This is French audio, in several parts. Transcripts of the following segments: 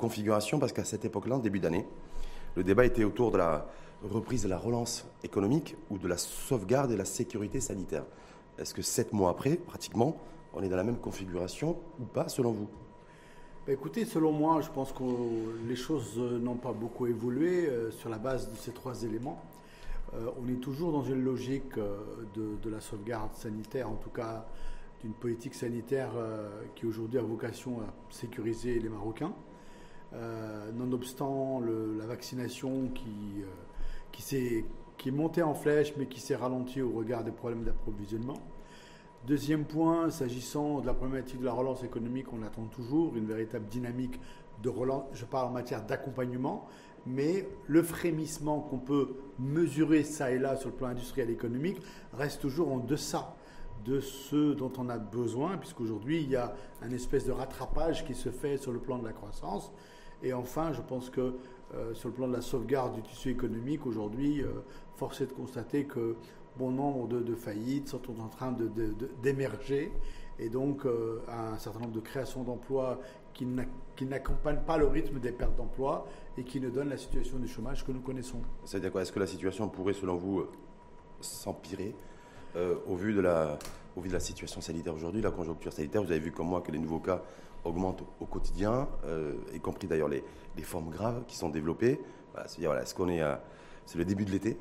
configuration parce qu'à cette époque-là, en début d'année, le débat était autour de la reprise de la relance économique ou de la sauvegarde et la sécurité sanitaire. Est-ce que sept mois après, pratiquement, on est dans la même configuration ou pas, selon vous? Bah, Écoutez, selon moi, je pense que les choses n'ont pas beaucoup évolué euh, sur la base de ces trois éléments. Euh, on est toujours dans une logique euh, de, la sauvegarde sanitaire, en tout cas d'une politique sanitaire qui aujourd'hui a vocation à sécuriser les Marocains. Nonobstant la vaccination qui, qui, qui est montée en flèche mais qui s'est ralentie au regard des problèmes d'approvisionnement. Deuxième point, s'agissant de la problématique de la relance économique, on attend toujours une véritable dynamique de relance. Je parle en matière d'accompagnement, mais le frémissement qu'on peut mesurer ça et là sur le plan industriel et économique reste toujours en deçà de ce dont on a besoin, puisqu'aujourd'hui, il y a un espèce de rattrapage qui se fait sur le plan de la croissance. Et enfin, je pense que euh, sur le plan de la sauvegarde du tissu économique, aujourd'hui, euh, force est de constater que bon nombre de, faillites sont en train d'émerger. Et donc euh, un certain nombre de créations d'emplois qui n'accompagnent pas le rythme des pertes d'emplois et qui ne donnent la situation du chômage que nous connaissons. C'est-à-dire quoi? Est-ce que la situation pourrait, selon vous, s'empirer au, de la, au vu de la situation sanitaire aujourd'hui, la conjoncture sanitaire? Vous avez vu comme moi que les nouveaux cas augmentent au quotidien, euh, y compris d'ailleurs les, formes graves qui sont développées. Voilà, est-ce qu'on est, c'est le début de l'été?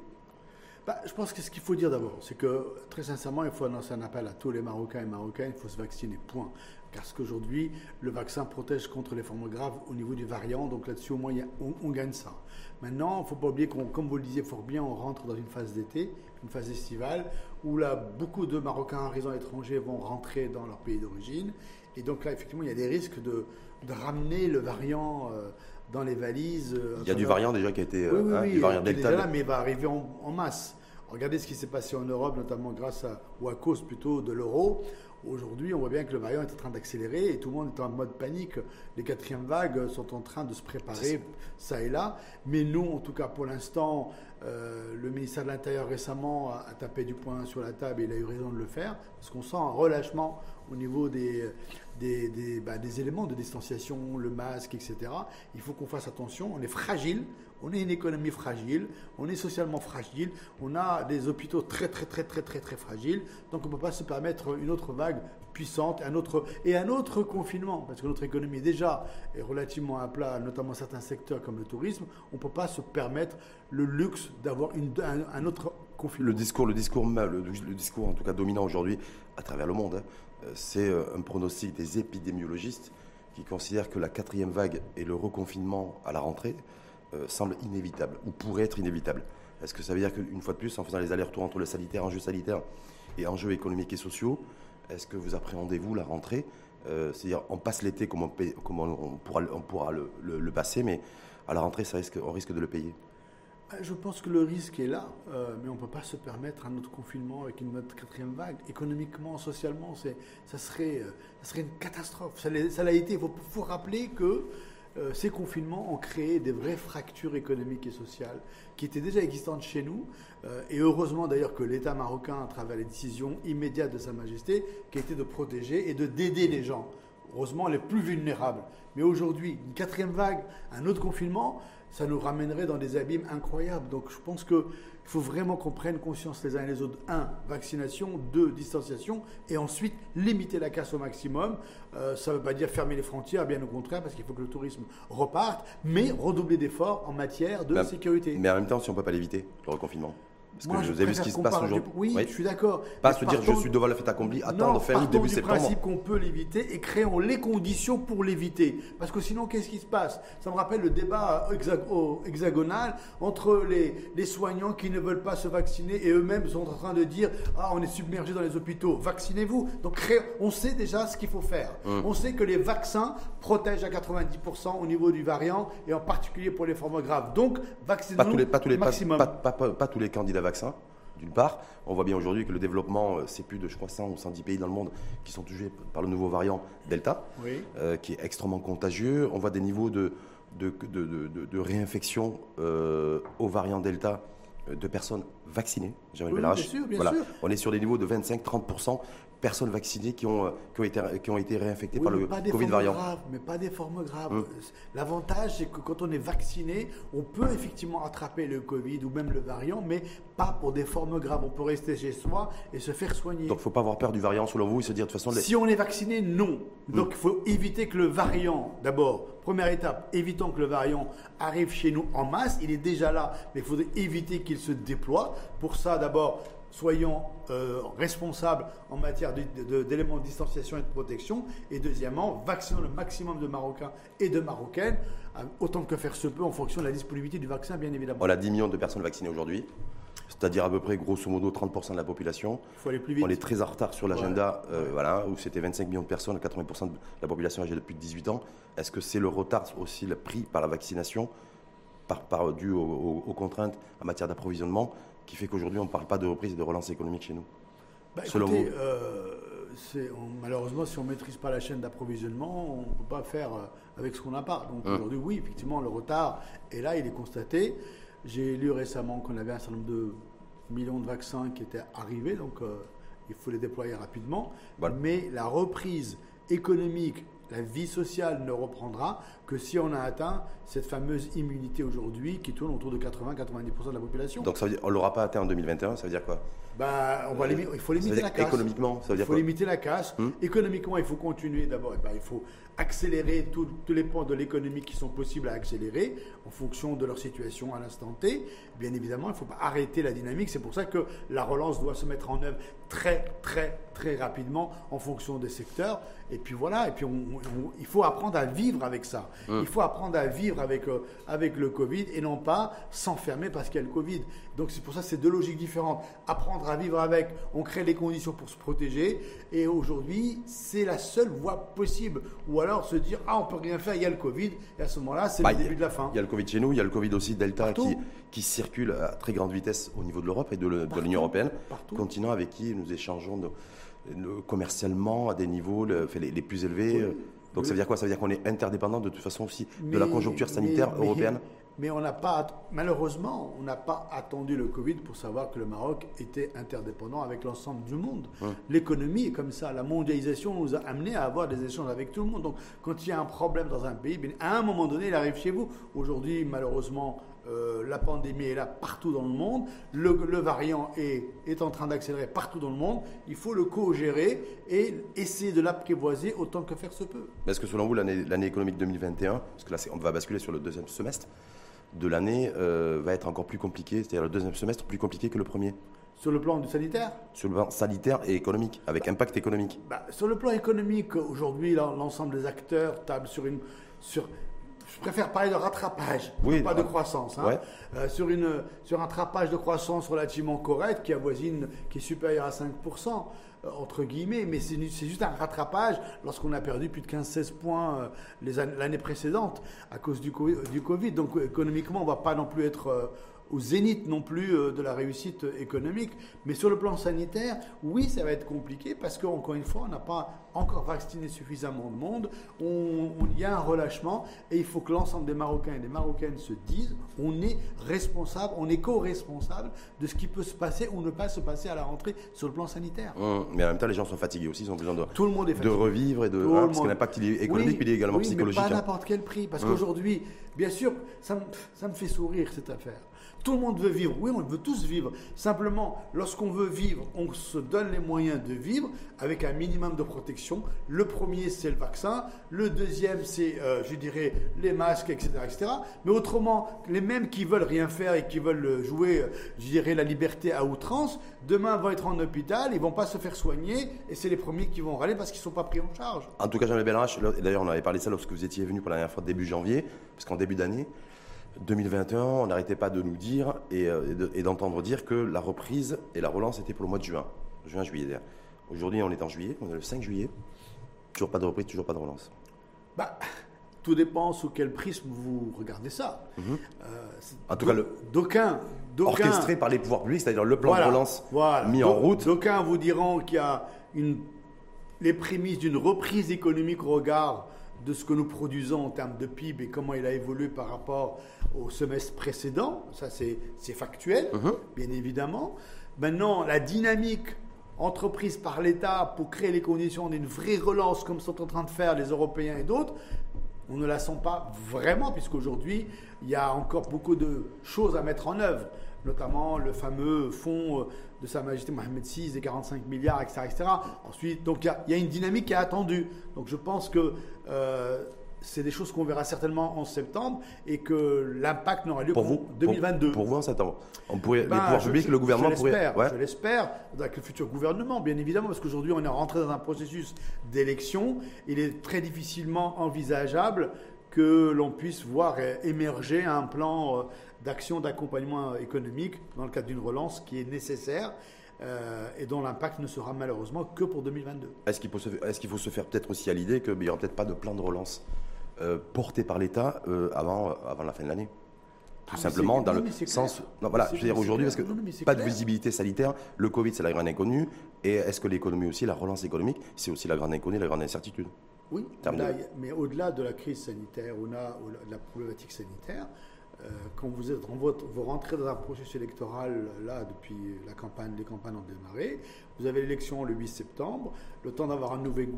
Bah, je pense que ce qu'il faut dire d'abord, c'est que très sincèrement, il faut annoncer un appel à tous les Marocains et Marocaines, il faut se vacciner, point. Parce qu'aujourd'hui, le vaccin protège contre les formes graves au niveau du variant, donc là-dessus, au moins, on, gagne ça. Maintenant, il ne faut pas oublier qu'on, comme vous le disiez fort bien, on rentre dans une phase d'été, une phase estivale, où là, beaucoup de Marocains résidents étrangers vont rentrer dans leur pays d'origine. Et donc là, effectivement, il y a des risques de, ramener le variant. Euh, dans les valises. Euh, il y a du variant déjà qui a été. Oui, oui, hein, du variant Delta. Là, mais il va arriver en masse. Regardez ce qui s'est passé en Europe, notamment grâce à, ou à cause plutôt de l'euro. Aujourd'hui, on voit bien que le variant est en train d'accélérer et tout le monde est en mode panique. Les quatrièmes vagues sont en train de se préparer, ça et là. Mais nous, en tout cas pour l'instant, euh, le ministère de l'Intérieur récemment a, tapé du poing sur la table et il a eu raison de le faire, parce qu'on sent un relâchement au niveau des, des, bah, des, éléments de distanciation, le masque, etc. Il faut qu'on fasse attention, on est fragile, on est une économie fragile, on est socialement fragile, on a des hôpitaux très très très très très très fragiles, donc on ne peut pas se permettre une autre vague puissante un autre, et un autre confinement, parce que notre économie déjà est relativement à plat, notamment certains secteurs comme le tourisme, on ne peut pas se permettre le luxe d'avoir un, un, autre confinement. Le discours, le discours, le, discours en tout cas dominant aujourd'hui à travers le monde, hein, c'est euh, un pronostic des épidémiologistes qui considèrent que la quatrième vague et le reconfinement à la rentrée euh, semblent inévitables ou pourraient être inévitables. Est-ce que ça veut dire qu'une fois de plus, en faisant les allers-retours entre le sanitaire, enjeux sanitaires et enjeux économiques et sociaux, est-ce que vous appréhendez-vous la rentrée? C'est-à-dire, on passe l'été comme, on, pourra, le, passer, mais à la rentrée, on risque de le payer. Bah, je pense que le risque est là, euh, mais on ne peut pas se permettre un autre confinement avec une autre quatrième vague. Économiquement, socialement, ça serait, euh, ça serait une catastrophe. Ça l'a été. Il faut, rappeler que euh, ces confinements ont créé des vraies fractures économiques et sociales qui étaient déjà existantes chez nous. et heureusement d'ailleurs que l'État marocain, à travers les décisions immédiates de Sa Majesté, qui était de protéger et de d'aider les gens. Heureusement les plus vulnérables. Mais aujourd'hui, une quatrième vague, un autre confinement, ça nous ramènerait dans des abîmes incroyables. Donc je pense qu'il faut vraiment qu'on prenne conscience les uns et les autres. Un, vaccination. Deux, distanciation. Et ensuite, limiter la casse au maximum. Euh, ça ne veut pas dire fermer les frontières, bien au contraire, parce qu'il faut que le tourisme reparte, mais redoubler d'efforts en matière de sécurité. Mais en même temps, si on ne peut pas l'éviter, le reconfinement parce que je vous avez vu ce qui se passe aujourd'hui. Oui, je suis d'accord. Pas se dire je suis devant la fête accomplie, attendre fin août, début septembre. du principe qu'on peut l'éviter et créons les conditions pour l'éviter. Parce que sinon, qu'est-ce qui se passe? Ça me rappelle le débat hexagonal entre les, les soignants qui ne veulent pas se vacciner et eux-mêmes sont en train de dire Ah, on est submergé dans les hôpitaux, vaccinez-vous. Donc, on sait déjà ce qu'il faut faire. Hum. On sait que les vaccins protègent à 90% au niveau du variant et en particulier pour les formes graves. Donc, vaccinez-vous pas tous les, pas tous les candidats vaccins, d'une part. On voit bien aujourd'hui que le développement, euh, c'est plus de, je crois, 100 ou 110 pays dans le monde qui sont touchés par le nouveau variant Delta, euh, qui est extrêmement contagieux. On voit des niveaux de, de, de, réinfection euh, au variant Delta de personnes vaccinées. Bien sûr, bien On est sur des niveaux de 25-30% personnes vaccinées qui ont, qui ont, été, qui ont été réinfectées Oui, par le pas des Covid formes variant. graves, mais pas des formes graves. Hum. L'avantage, c'est que quand on est vacciné, on peut effectivement attraper le Covid ou même le variant, mais pas pour des formes graves. On peut rester chez soi et se faire soigner. Donc il ne faut pas avoir peur du variant selon vous et se dire de toute façon... les- Si on est vacciné, non. Hum. Donc il faut éviter que le variant, d'abord, première étape, évitons que le variant arrive chez nous en masse. Il est déjà là, mais il faudrait éviter qu'il se déploie. Pour ça, d'abord, soyons euh, responsables en matière de- de- d'éléments de distanciation et de protection. Et deuxièmement, vaccinons le maximum de Marocains et de Marocaines, euh, autant que faire se peut en fonction de la disponibilité du vaccin, bien évidemment. On a 10 millions de personnes vaccinées aujourd'hui, c'est-à-dire à peu près grosso modo 30% de la population. Il faut aller plus vite. On est très en retard sur l'agenda, euh, voilà, où c'était 25 millions de personnes, 80% de la population âgée de plus de 18 ans. Est-ce que c'est le retard aussi le pris par la vaccination, par, par, dû aux, aux- aux contraintes en matière d'approvisionnement, qui fait qu'aujourd'hui on ne parle pas de reprise et de relance économique chez nous Bah, Selon écoutez, vous euh, on- malheureusement, si on ne maîtrise pas la chaîne d'approvisionnement, on ne peut pas faire euh, avec ce qu'on n'a pas. Donc Hum. aujourd'hui, oui, effectivement, le retard est là, il est constaté. J'ai lu récemment qu'on avait un certain nombre de millions de vaccins qui étaient arrivés, donc euh, il faut les déployer rapidement. Voilà. Mais la reprise économique, la vie sociale ne reprendra que si on a atteint cette fameuse immunité aujourd'hui qui tourne autour de 80-90% de la population. Donc on ne l'aura pas atteint en 2021, ça veut dire quoi? Bah, on va limi- il faut limiter la casse. économiquement, ça veut il dire faut quoi limiter la casse. Hmm. Économiquement, il faut continuer d'abord. eh ben, il faut accélérer tous les points de l'économie qui sont possibles à accélérer en fonction de leur situation à l'instant T. Bien évidemment, il ne faut pas arrêter la dynamique. C'est pour ça que la relance doit se mettre en œuvre très, très, très rapidement en fonction des secteurs. Et puis voilà. Et puis on- on- il faut apprendre à vivre avec ça. Il faut apprendre à vivre avec, euh, avec le Covid et non pas s'enfermer parce qu'il y a le Covid. Donc c'est pour ça que c'est deux logiques différentes. Apprendre à vivre avec, on crée les conditions pour se protéger. Et aujourd'hui, c'est la seule voie possible. Ou alors se dire, ah, on peut rien faire, il y a le Covid. Et à ce moment-là, c'est Bah, le a- début de la fin. Il y a le Covid chez nous, il y a le Covid aussi Delta Partout. qui, qui circule à très grande vitesse au niveau de l'Europe et de, l'Union européenne, Partout. continent avec qui nous échangeons nos- nos- commercialement à des niveaux le- les, les plus élevés. Oui. Donc ça veut dire quoi? Ça veut dire qu'on est interdépendant de toute façon aussi de la conjoncture sanitaire mais- européenne? Mais on n'a pas, malheureusement, on n'a pas attendu le Covid pour savoir que le Maroc était interdépendant avec l'ensemble du monde. L'économie est comme ça. La mondialisation nous a amené à avoir des échanges avec tout le monde. Donc, quand il y a un problème dans un pays, bien, à un moment donné, il arrive chez vous. Aujourd'hui, malheureusement, euh, la pandémie est là partout dans le monde. Le, le variant est, est en train d'accélérer partout dans le monde. Il faut le co-gérer et essayer de l'apprivoiser autant que faire se peut. Est-ce que selon vous, l'année économique 2021, parce que là on va basculer sur le deuxième semestre de l'année, euh, va être encore plus compliqué, c'est-à-dire le deuxième semestre plus compliqué que le premier, Sur le plan du sanitaire, sur le plan sanitaire et économique, avec impact économique Bah, sur le plan économique, aujourd'hui, l'en- l'ensemble des acteurs tablent sur une. Sur, je préfère parler de rattrapage, Oui, pas de ah, croissance. hein. ouais. Euh, sur, une, sur un rattrapage de croissance relativement correct qui avoisine, qui est supérieur à 5%, euh, entre guillemets, mais c'est juste un rattrapage lorsqu'on a perdu plus de 15-16 points euh, l'année précédente à cause du, du Covid. Donc euh, économiquement, on ne va pas non plus être. Au zénith non plus euh, de la réussite économique. Mais sur le plan sanitaire, oui, ça va être compliqué parce qu'encore une fois, on n'a pas encore vacciné suffisamment de monde. On- on- Il y a un relâchement et il faut que l'ensemble des Marocains et des Marocaines se disent on est responsable, on est co-responsable de ce qui peut se passer ou ne pas se passer à la rentrée sur le plan sanitaire. Mais en même temps, les gens sont fatigués aussi, ils ont besoin de, Tout le monde est de revivre et de. Hein, parce que l'impact il est économique, Oui, il est également oui, psychologique. Mais pas à hein. n'importe quel prix. Parce qu'aujourd'hui, bien sûr, ça me, ça me fait sourire cette affaire. Tout le monde veut vivre. Oui, on veut tous vivre. Simplement, lorsqu'on veut vivre, on se donne les moyens de vivre avec un minimum de protection. Le premier, c'est le vaccin. Le deuxième, c'est, euh, je dirais, les masques, etc., etc. Mais autrement, les mêmes qui veulent rien faire et qui veulent jouer, euh, je dirais, la liberté à outrance, demain vont être en hôpital, ils vont pas se faire soigner et c'est les premiers qui vont râler parce qu'ils sont pas pris en charge. En tout cas, et d'ailleurs, on avait parlé ça lorsque vous étiez venu pour la dernière fois début janvier, parce qu'en début d'année 2021, on n'arrêtait pas de nous dire et, euh, et de- et d'entendre dire que la reprise et la relance était pour le mois de juin. Juin, juillet. d'ailleurs. Aujourd'hui, on est en juillet, on est le 5 juillet. Toujours pas de reprise, toujours pas de relance. Bah, tout dépend sous quel prisme vous regardez ça. Euh, Mhm. En tout cas, d'aucuns, Orchestré par les pouvoirs publics, c'est-à-dire le plan voilà, de relance voilà. mis en route. D'aucuns vous diront qu'il y a une, les prémices d'une reprise économique au regard de ce que nous produisons en termes de PIB et comment il a évolué par rapport au semestre précédent. Ça, c'est factuel, Mhm. bien évidemment. Maintenant, la dynamique entreprise par l'État pour créer les conditions d'une vraie relance comme sont en train de faire les Européens et d'autres, on ne la sent pas vraiment, puisqu'aujourd'hui, il y a encore beaucoup de choses à mettre en œuvre, notamment le fameux fonds de Sa Majesté Mohamed VI des 45 milliards, etc. etc. Ensuite, donc il y, a une dynamique qui est attendue. Donc je pense que euh, c'est des choses qu'on verra certainement en septembre et que l'impact n'aura lieu pour vous, 2022. Pour, vous en septembre on pourrait, Les ben, pouvoirs publics, le gouvernement je pourrait. Ouais. Je l'espère, avec le futur gouvernement, bien évidemment, parce qu'aujourd'hui on est rentré dans un processus d'élection. Il est très difficilement envisageable que l'on puisse voir émerger un plan euh, d'action d'accompagnement économique dans le cadre d'une relance qui est nécessaire. Euh, et dont l'impact ne sera malheureusement que pour 2022. Est-ce qu'il faut, est qu'il faut se faire peut-être aussi à l'idée qu'il n'y aura peut-être pas de plan de relance euh, porté par l'État euh, avant, avant la fin de l'année? Tout ah, simplement dans le sens. Non, voilà, je veux dire aujourd'hui, parce que pas de visibilité sanitaire, le Covid, c'est la grande inconnue, et est-ce que l'économie aussi, la relance économique, c'est aussi la grande inconnue, la grande incertitude? Oui, mais au-delà de la crise sanitaire, ou de la problématique sanitaire, quand vous, êtes, vous rentrez dans un processus électoral, là, depuis la campagne, les campagnes ont démarré, vous avez l'élection le 8 septembre, le temps d'avoir un nouvel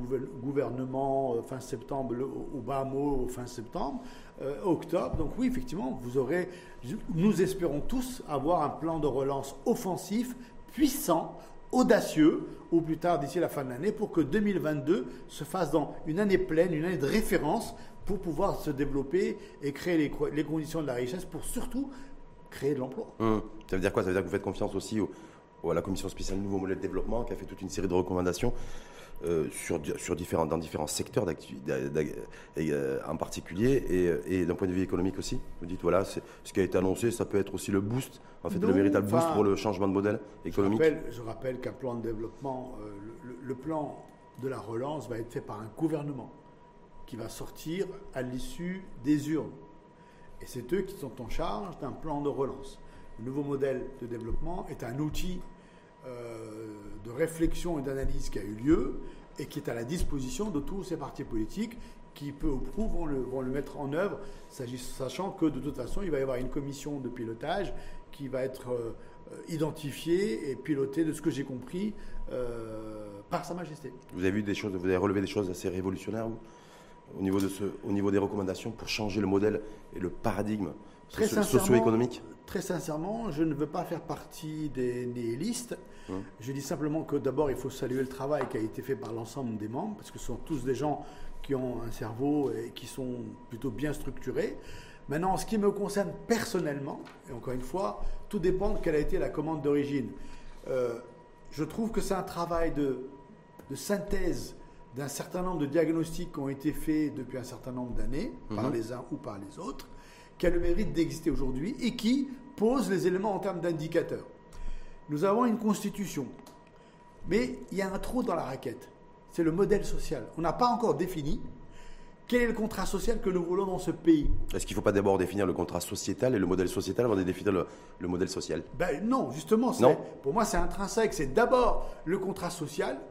gouvernement euh, fin septembre, au bas mot fin septembre, euh, octobre. Donc oui, effectivement, vous aurez, nous espérons tous avoir un plan de relance offensif, puissant, audacieux, au plus tard d'ici la fin de l'année, pour que 2022 se fasse dans une année pleine, une année de référence pour pouvoir se développer et créer les, conditions de la richesse pour surtout créer de l'emploi. Hum. Ça veut dire quoi? Ça veut dire que vous faites confiance aussi à la commission spéciale Nouveau Modèle de Développement qui a fait toute une série de recommandations euh, sur, sur différents, dans différents secteurs euh, en particulier et, d'un point de vue économique aussi? Vous dites voilà, ce qui a été annoncé, ça peut être aussi le boost, en fait, le véritable boost pour le changement de modèle économique. Je rappelle, qu'un plan de développement, euh, le plan de la relance va être fait par un gouvernement qui va sortir à l'issue des urnes. Et c'est eux qui sont en charge d'un plan de relance. Le nouveau modèle de développement est un outil euh, de réflexion et d'analyse qui a eu lieu et qui est à la disposition de tous ces partis politiques qui, peu ou prou, vont le, mettre en œuvre, sachant que de toute façon, il va y avoir une commission de pilotage qui va être euh, identifiée et pilotée, de ce que j'ai compris, euh, par Sa Majesté. Vous avez vu des choses, vous avez relevé des choses assez révolutionnaires au niveau, de ce, au niveau des recommandations pour changer le modèle et le paradigme socio-économique Très sincèrement, je ne veux pas faire partie des nihilistes. Hum. Je dis simplement que d'abord, il faut saluer le travail qui a été fait par l'ensemble des membres, parce que ce sont tous des gens qui ont un cerveau et qui sont plutôt bien structurés. Maintenant, en ce qui me concerne personnellement, et encore une fois, tout dépend de quelle a été la commande d'origine. Euh, je trouve que c'est un travail de, de synthèse d'un certain nombre de diagnostics qui ont été faits depuis un certain nombre d'années, par mhm. les uns ou par les autres, qui a le mérite d'exister aujourd'hui et qui pose les éléments en termes d'indicateurs. Nous avons une constitution, mais il y a un trou dans la raquette. C'est le modèle social. On n'a pas encore défini quel est le contrat social que nous voulons dans ce pays Est-ce qu'il ne faut pas d'abord définir le contrat sociétal et le modèle sociétal avant de définir le, modèle social? Ben Non, justement. Pour moi, c'est intrinsèque. C'est d'abord le contrat social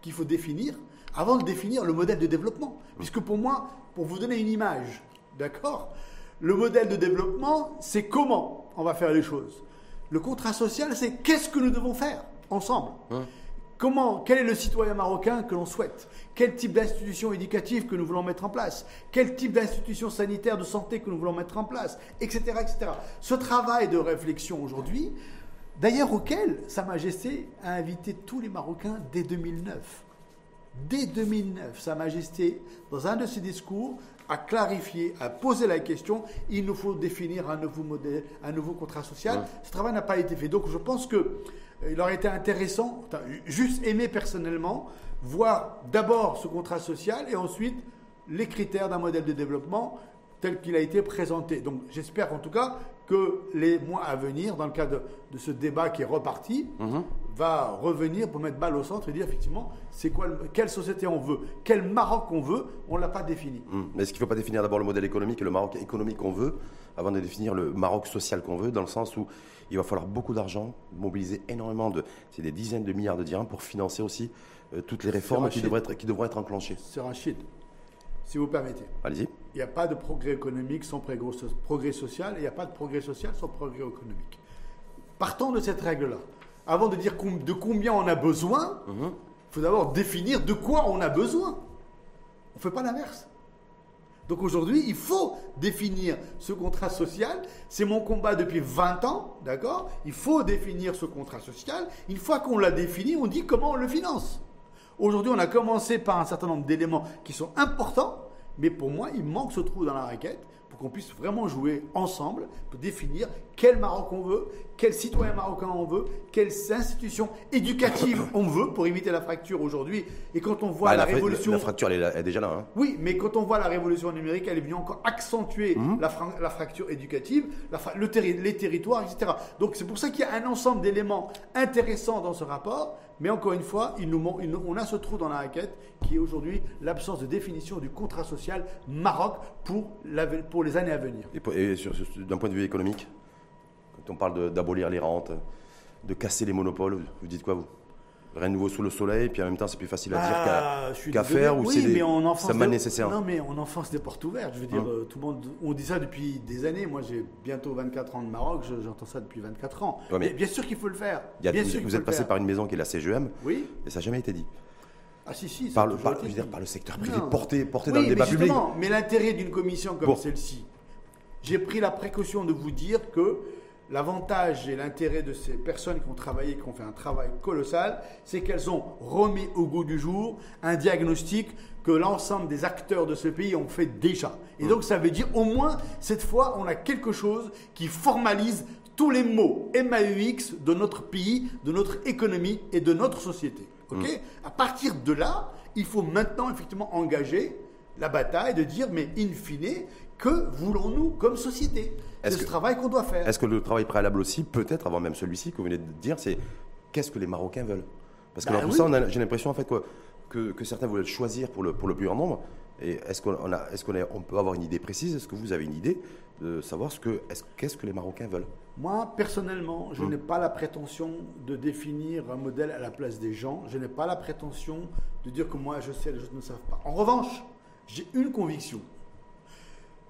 qu'il faut définir avant de définir le modèle de développement. Puisque pour moi, pour vous donner une image, d'accord Le modèle de développement, c'est comment on va faire les choses. Le contrat social, c'est qu'est-ce que nous devons faire ensemble Comment, quel est le citoyen marocain que l'on souhaite? Quel type d'institution éducative que nous voulons mettre en place? Quel type d'institution sanitaire de santé que nous voulons mettre en place? Etc. etc. Ce travail de réflexion aujourd'hui, D'ailleurs, auquel Sa Majesté a invité tous les Marocains dès 2009. Dès 2009, Sa Majesté, dans un de ses discours, a clarifié, a posé la question il nous faut définir un nouveau modèle, un nouveau contrat social. Ce travail n'a pas été fait. Donc, je pense qu'il euh, aurait été intéressant, juste aimer personnellement, voir d'abord ce contrat social et ensuite les critères d'un modèle de développement tel qu'il a été présenté. Donc j'espère en tout cas que les mois à venir, dans le cadre de, ce débat qui est reparti, mhm. va revenir pour mettre balle au centre et dire effectivement, c'est quoi, quelle société on veut, quel Maroc on veut, on ne l'a pas défini. Mhm. Mais est-ce qu'il ne faut pas définir d'abord le modèle économique et le Maroc économique qu'on veut, avant de définir le Maroc social qu'on veut, dans le sens où il va falloir beaucoup d'argent, mobiliser énormément de, c'est des dizaines de milliards de dirhams pour financer aussi euh, toutes les réformes qui devraient, être, qui devraient être enclenchées. C'est Rachid si vous permettez. Allez-y. Il n'y a pas de progrès économique sans progrès social, et il n'y a pas de progrès social sans progrès économique. Partons de cette règle-là. avant de dire de combien on a besoin, il mhm. faut d'abord définir de quoi on a besoin. On ne fait pas l'inverse. Donc aujourd'hui, il faut définir ce contrat social. C'est mon combat depuis 20 ans, d'accord? Il faut définir ce contrat social. Une fois qu'on l'a défini, on dit comment on le finance. Aujourd'hui, on a commencé par un certain nombre d'éléments qui sont importants, mais pour moi, il manque ce trou dans la raquette pour qu'on puisse vraiment jouer ensemble pour définir quel Maroc on veut, quel citoyen marocain on veut, quelles institutions éducatives on veut pour éviter la fracture aujourd'hui. Et quand on voit bah, la, révolution... La, fracture, elle est, déjà là. Hein. Oui, mais quand on voit la révolution numérique, elle est venue encore accentuer mhm. la, fracture éducative, le les territoires, etc. Donc c'est pour ça qu'il y a un ensemble d'éléments intéressants dans ce rapport. Mais encore une fois, il nous, on a ce trou dans la raquette qui est aujourd'hui l'absence de définition du contrat social Maroc pour, pour les années à venir. Et, d'un point de vue économique? On parle d'abolir les rentes, de casser les monopoles, vous dites quoi vous? Rien de nouveau sous le soleil, puis en même temps c'est plus facile à dire qu'à faire, ou c'est ça nécessaire Non mais on enfonce des portes ouvertes, je veux dire, hein euh, tout le monde, on dit ça depuis des années, moi j'ai bientôt 24 ans de Maroc, j'entends ça depuis 24 ans. mais bien sûr qu'il faut le faire. vous, êtes passé par une maison qui est la CGM, oui. et ça n'a jamais été dit. Ah si, si. Par le, je veux dire, par le secteur privé, porté, porté dans le débat public. Mais l'intérêt d'une commission comme celle-ci, j'ai pris la précaution de vous dire que L'avantage et l'intérêt de ces personnes qui ont travaillé, qui ont fait un travail colossal, c'est qu'elles ont remis au goût du jour un diagnostic que l'ensemble des acteurs de ce pays ont fait déjà. Et donc ça veut dire au moins, cette fois, on a quelque chose qui formalise tous les mots MAUX de notre pays, de notre économie et de notre société. Ok mm. À partir de là, il faut maintenant effectivement engager la bataille de dire, mais in fine, que voulons-nous comme société? Ce travail qu'on doit faire. Est-ce que le travail préalable aussi, peut-être avant même celui-ci que vous venez de dire, c'est qu'est-ce que les Marocains veulent? Parce que bah ça, j'ai l'impression en fait que, que, certains veulent choisir pour le, pour le plus grand nombre. Et est-ce qu'on a, est-ce qu'on on peut avoir une idée précise? Est-ce que vous avez une idée de savoir ce que, qu'est-ce que les Marocains veulent? Moi, personnellement, je hum. n'ai pas la prétention de définir un modèle à la place des gens. Je n'ai pas la prétention de dire que moi je sais, les autres ne savent pas. En revanche, j'ai une conviction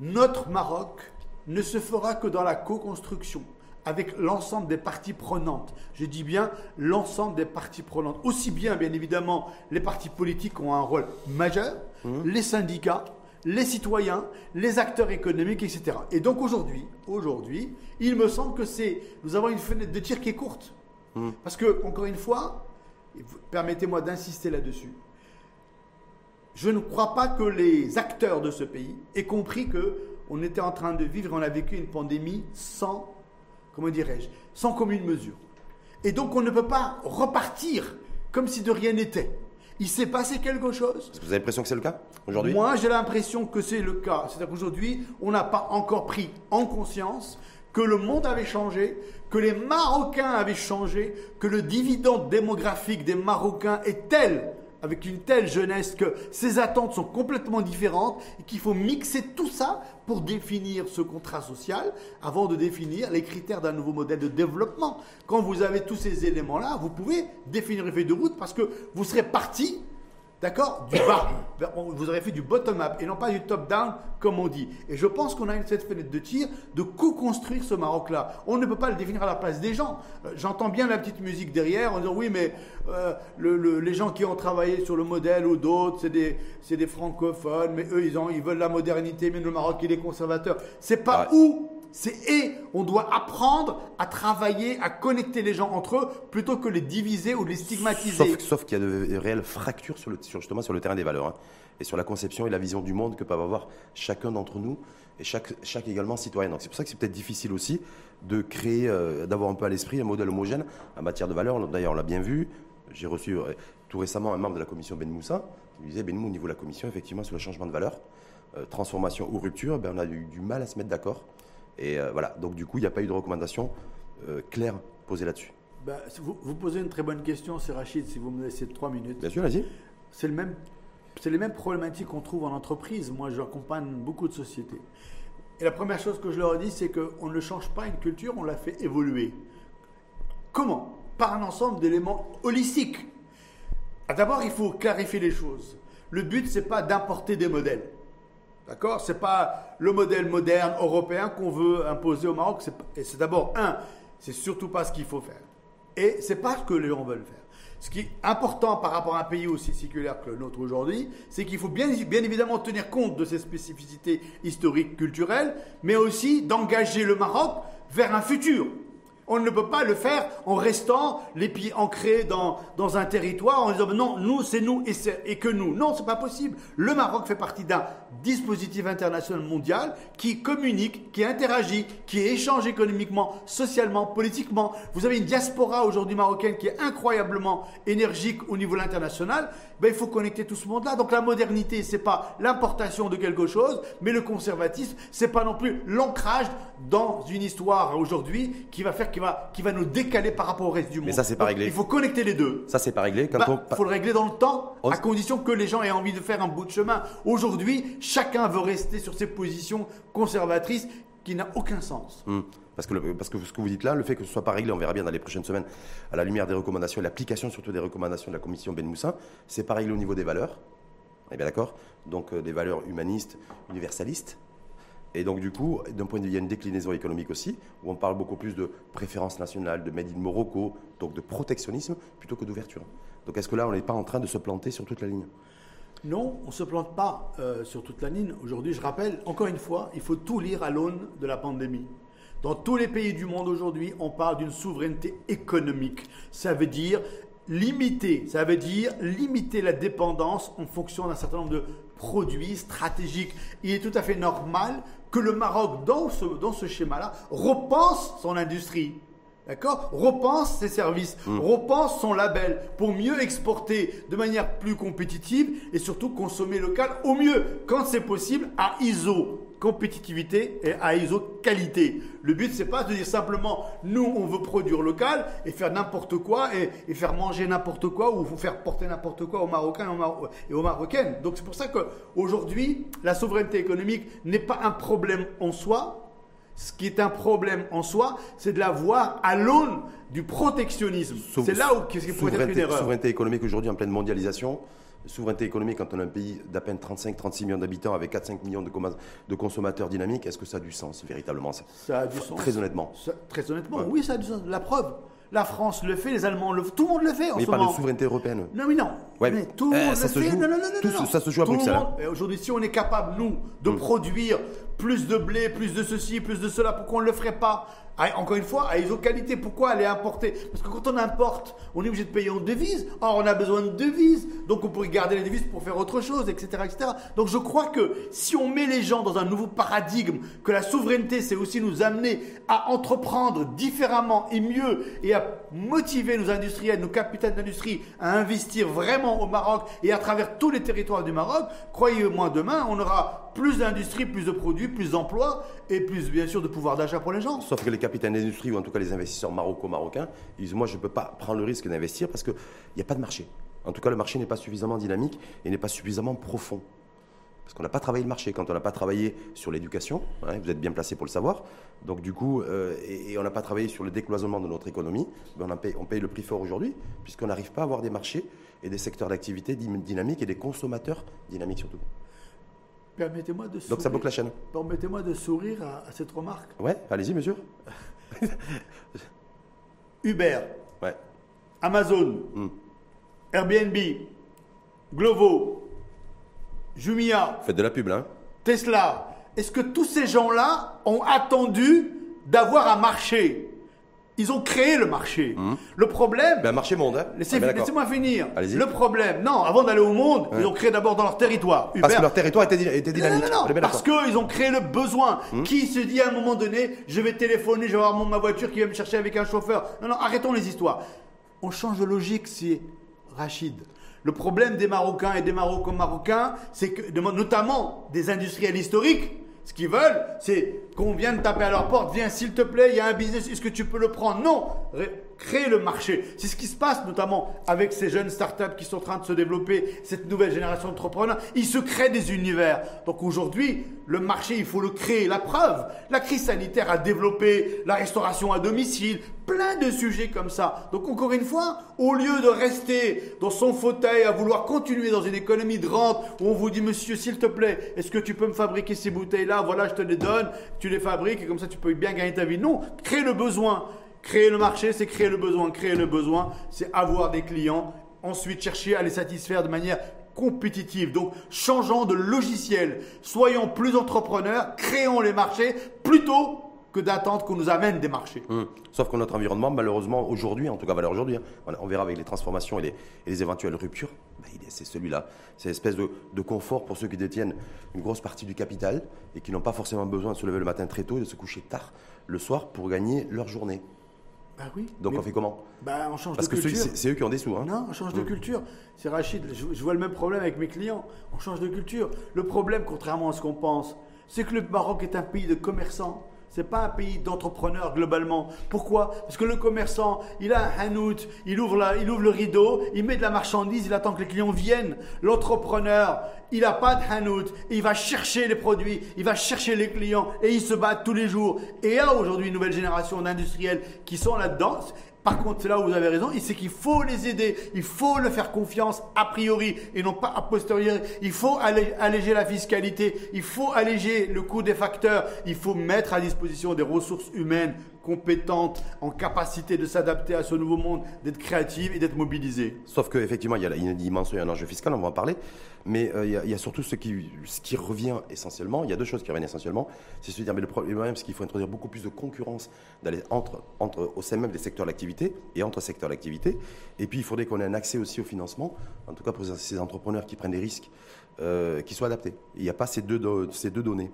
notre Maroc ne se fera que dans la co-construction avec l'ensemble des parties prenantes. Je dis bien l'ensemble des parties prenantes. Aussi bien, bien évidemment, les partis politiques ont un rôle majeur, mmh. les syndicats, les citoyens, les acteurs économiques, etc. Et donc aujourd'hui, aujourd'hui, il me semble que c'est, nous avons une fenêtre de tir qui est courte. Mmh. Parce que, encore une fois, permettez-moi d'insister là-dessus, je ne crois pas que les acteurs de ce pays aient compris que on était en train de vivre, on a vécu une pandémie sans, comment dirais-je, sans commune mesure. Et donc on ne peut pas repartir comme si de rien n'était. Il s'est passé quelque chose. Vous avez l'impression que c'est le cas aujourd'hui? Moi, j'ai l'impression que c'est le cas. C'est-à-dire qu'aujourd'hui, on n'a pas encore pris en conscience que le monde avait changé, que les Marocains avaient changé, que le dividende démographique des Marocains est tel avec une telle jeunesse que ses attentes sont complètement différentes et qu'il faut mixer tout ça pour définir ce contrat social avant de définir les critères d'un nouveau modèle de développement. Quand vous avez tous ces éléments-là, vous pouvez définir une feuille de route parce que vous serez parti D'accord? Du bas. Vous aurez fait du bottom-up et non pas du top-down, comme on dit. Et je pense qu'on a cette fenêtre de tir de co-construire ce Maroc-là. On ne peut pas le définir à la place des gens. Euh, j'entends bien la petite musique derrière en disant oui, mais euh, les gens qui ont travaillé sur le modèle ou d'autres, c'est des, des, francophones, mais eux, ils, ont, ils veulent la modernité, mais le Maroc, il est conservateur. C'est pas où c'est et on doit apprendre à travailler, à connecter les gens entre eux plutôt que les diviser ou les stigmatiser. Sauf, qu'il y a de réelles fractures sur le, justement sur le terrain des valeurs hein, et sur la conception et la vision du monde que peuvent avoir chacun d'entre nous et chaque, chaque également citoyen. Donc c'est pour ça que c'est peut-être difficile aussi de créer, euh, d'avoir un peu à l'esprit un modèle homogène en matière de valeurs. D'ailleurs, on l'a bien vu. J'ai reçu euh, tout récemment un membre de la commission Ben Moussa qui disait Ben au niveau de la commission, effectivement, sur le changement de valeurs, euh, transformation ou rupture, ben, on a eu du mal à se mettre d'accord. Et euh, voilà, donc du coup, il n'y a pas eu de recommandation euh, claire posée là-dessus. Bah, vous, posez une très bonne question, c'est Rachid, si vous me laissez trois minutes. Bien sûr, vas-y. C'est le même, c'est les mêmes problématiques qu'on trouve en entreprise. Moi, j'accompagne beaucoup de sociétés. Et la première chose que je leur dis, c'est qu'on ne change pas une culture, on la fait évoluer. Comment? Par un ensemble d'éléments holistiques. Ah, d'abord, il faut clarifier les choses. Le but, c'est pas d'importer des modèles. D'accord? Ce n'est pas le modèle moderne européen qu'on veut imposer au Maroc. Et c'est d'abord, un, c'est surtout pas ce qu'il faut faire. Et c'est pas ce que les gens veulent faire. Ce qui est important par rapport à un pays aussi séculaire que le nôtre aujourd'hui, c'est qu'il faut bien, bien évidemment tenir compte de ses spécificités historiques, culturelles, mais aussi d'engager le Maroc vers un futur. On ne peut pas le faire en restant les pieds ancrés dans, dans un territoire, en disant non, nous c'est nous et, et, que nous. Non, c'est pas possible. Le Maroc fait partie d'un dispositif international mondial qui communique, qui interagit, qui échange économiquement, socialement, politiquement. Vous avez une diaspora aujourd'hui marocaine qui est incroyablement énergique au niveau international. Ben, il faut connecter tout ce monde-là. Donc la modernité, c'est pas l'importation de quelque chose, mais le conservatisme, c'est pas non plus l'ancrage dans une histoire aujourd'hui qui va faire, qui va, qui va nous décaler par rapport au reste du monde. Mais ça, c'est pas réglé. il faut connecter les deux. Ça, c'est pas réglé. Il bah, faut le régler dans le temps, à condition que les gens aient envie de faire un bout de chemin. Aujourd'hui, chacun veut rester sur ses positions conservatrices qui n'a aucun sens. Hum. Parce que, parce que ce que vous dites là, le fait que ce soit pas réglé, on verra bien dans les prochaines semaines, à la lumière des recommandations et l'application surtout des recommandations de la commission Ben Moussin, c'est pas réglé au niveau des valeurs. On est bien d'accord Donc euh, des valeurs humanistes, universalistes. Et donc du coup, d'un point de vue, il y a une déclinaison économique aussi, où on parle beaucoup plus de préférence nationale, de Made in Morocco, donc de protectionnisme, plutôt que d'ouverture. Donc est-ce que là, on n'est pas en train de se planter sur toute la ligne? Non, on ne se plante pas euh, sur toute la ligne. Aujourd'hui, je rappelle, encore une fois, il faut tout lire à l'aune de la pandémie. Dans tous les pays du monde aujourd'hui, on parle d'une souveraineté économique. Ça veut dire limiter, ça veut dire limiter la dépendance en fonction d'un certain nombre de produits stratégiques. Il est tout à fait normal que le Maroc, dans ce, dans ce schéma-là, repense son industrie. D'accord? Repense ses services, hmm. repense son label pour mieux exporter de manière plus compétitive et surtout consommer local au mieux, quand c'est possible, à ISO compétitivité et à ISO qualité. Le but, c'est pas de dire simplement nous, on veut produire local et faire n'importe quoi et, faire manger n'importe quoi ou faire porter n'importe quoi aux Marocains et aux Marocaines. Donc c'est pour ça qu'aujourd'hui, la souveraineté économique n'est pas un problème en soi. Ce qui est un problème en soi, c'est de la voir à l'aune du protectionnisme. C'est là où qu'est-ce qui pourrait être une erreur. Souveraineté économique aujourd'hui en pleine mondialisation souveraineté économique quand on a un pays d'à peine 35-36 millions d'habitants avec 4-5 millions de, consommateurs dynamiques, est-ce que ça a du sens véritablement? Ça, a du sens. Très honnêtement. très honnêtement, oui, ça a du sens. La preuve. La France le fait, les Allemands le font, tout le monde le fait en mais ce moment. Parle de souveraineté européenne. Non, mais non. mais tout le eh, monde ça le se fait. Joue, non, non, non, tout, non, Ça se joue à Bruxelles. Hein. Eh, aujourd'hui, si on est capable, nous, de mm. produire plus de blé, plus de ceci, plus de cela, pourquoi on ne le ferait pas ah, encore une fois, à ISO qualité, pourquoi aller importer Parce que quand on importe, on est obligé de payer en devises. Or, on a besoin de devises. Donc, on pourrait garder les devises pour faire autre chose, etc., etc. Donc, je crois que si on met les gens dans un nouveau paradigme, que la souveraineté, c'est aussi nous amener à entreprendre différemment et mieux et à motiver nos industriels, nos capitaines d'industrie à investir vraiment au Maroc et à travers tous les territoires du Maroc, croyez-moi, demain, on aura plus d'industrie, plus de produits, plus d'emplois et plus, bien sûr, de pouvoir d'achat pour les gens. Sauf que les capitaines d'industrie, ou en tout cas les investisseurs maroco-marocains, disent Moi, je ne peux pas prendre le risque d'investir parce qu'il n'y a pas de marché. En tout cas, le marché n'est pas suffisamment dynamique et n'est pas suffisamment profond. Parce qu'on n'a pas travaillé le marché. Quand on n'a pas travaillé sur l'éducation, hein, vous êtes bien placé pour le savoir, donc du coup, euh, et, on n'a pas travaillé sur le décloisonnement de notre économie, ben on, paye, on paye le prix fort aujourd'hui, puisqu'on n'arrive pas à avoir des marchés et des secteurs d'activité dynamiques et des consommateurs dynamiques surtout. Permettez-moi de sourire. Donc ça bloque la chaîne. Permettez-moi de sourire à, cette remarque. Ouais, allez-y, monsieur. Uber. Ouais. Amazon. Hmm. Airbnb. Glovo. Jumia. Faites de la pub, là. Hein. Tesla. Est-ce que tous ces gens-là ont attendu d'avoir un marché? Ils ont créé le marché. Hum. Le problème. Ben, marché monde. Hein. Laissez, moi finir. Le problème, non, avant d'aller au monde, ils ont créé d'abord dans leur territoire. Parce que leur territoire était, était dynamique. Non, non, non, parce qu'ils ont créé le besoin. Hum. Qui se dit à un moment donné, je vais téléphoner, je vais avoir ma voiture qui va me chercher avec un chauffeur. Non, non, arrêtons les histoires. On change de logique, c'est Rachid. Le problème des Marocains et des Marocains, c'est que, notamment des industriels historiques, ce qu'ils veulent, c'est qu'on vienne taper à leur porte. Viens, s'il te plaît, il y a un business, est-ce que tu peux le prendre? Non Créer le marché. C'est ce qui se passe notamment avec ces jeunes startups qui sont en train de se développer, cette nouvelle génération d'entrepreneurs. Ils se créent des univers. Donc aujourd'hui, le marché, il faut le créer. La preuve, la crise sanitaire a développé la restauration à domicile, plein de sujets comme ça. Donc encore une fois, au lieu de rester dans son fauteuil à vouloir continuer dans une économie de rente où on vous dit monsieur s'il te plaît, est-ce que tu peux me fabriquer ces bouteilles là Voilà, je te les donne, tu les fabriques et comme ça tu peux bien gagner ta vie. Non, crée le besoin Créer le marché, c'est créer le besoin. Créer le besoin, c'est avoir des clients. Ensuite, chercher à les satisfaire de manière compétitive. Donc, changeons de logiciel. Soyons plus entrepreneurs, créons les marchés plutôt que d'attendre qu'on nous amène des marchés. Hum. Sauf que notre environnement, malheureusement, aujourd'hui, en tout cas valeur aujourd'hui, hein, on verra avec les transformations et les, éventuelles ruptures, ben, c'est celui-là. C'est l'espèce de, de, confort pour ceux qui détiennent une grosse partie du capital et qui n'ont pas forcément besoin de se lever le matin très tôt et de se coucher tard le soir pour gagner leur journée. Bah oui. Donc on fait comment bah, on change Parce que c'est eux qui ont des sous. Hein. Non, on change de hum. culture. C'est Rachid, je, vois le même problème avec mes clients. On change de culture. Le problème, contrairement à ce qu'on pense, c'est que le Maroc est un pays de commerçants. C'est pas un pays d'entrepreneurs globalement. Pourquoi? Parce que le commerçant, il a un hanout, il ouvre, il ouvre le rideau, il met de la marchandise, il attend que les clients viennent. L'entrepreneur, il n'a pas de hanout, il va chercher les produits, il va chercher les clients et il se bat tous les jours. Et il y a aujourd'hui une nouvelle génération d'industriels qui sont là-dedans par contre, c'est là où vous avez raison, c'est qu'il faut les aider, il faut leur faire confiance a priori et non pas a posteriori. Il faut alléger la fiscalité, il faut alléger le coût des facteurs, il faut mettre à disposition des ressources humaines compétentes, en capacité de s'adapter à ce nouveau monde, d'être créatives et d'être mobilisées. Sauf qu'effectivement, il y a une dimension, il y a un enjeu fiscal, on va en parler, mais euh, il, y a, surtout ce qui, ce qui revient essentiellement, il y a deux choses qui reviennent essentiellement, c'est se dire, mais le problème, c'est qu'il faut introduire beaucoup plus de concurrence entre, entre, au sein même des secteurs d'activité et entre secteurs d'activité, et puis il faudrait qu'on ait un accès aussi au financement, en tout cas pour ces entrepreneurs qui prennent des risques, euh, qui soient adaptés. Il n'y a pas ces deux, ces deux données.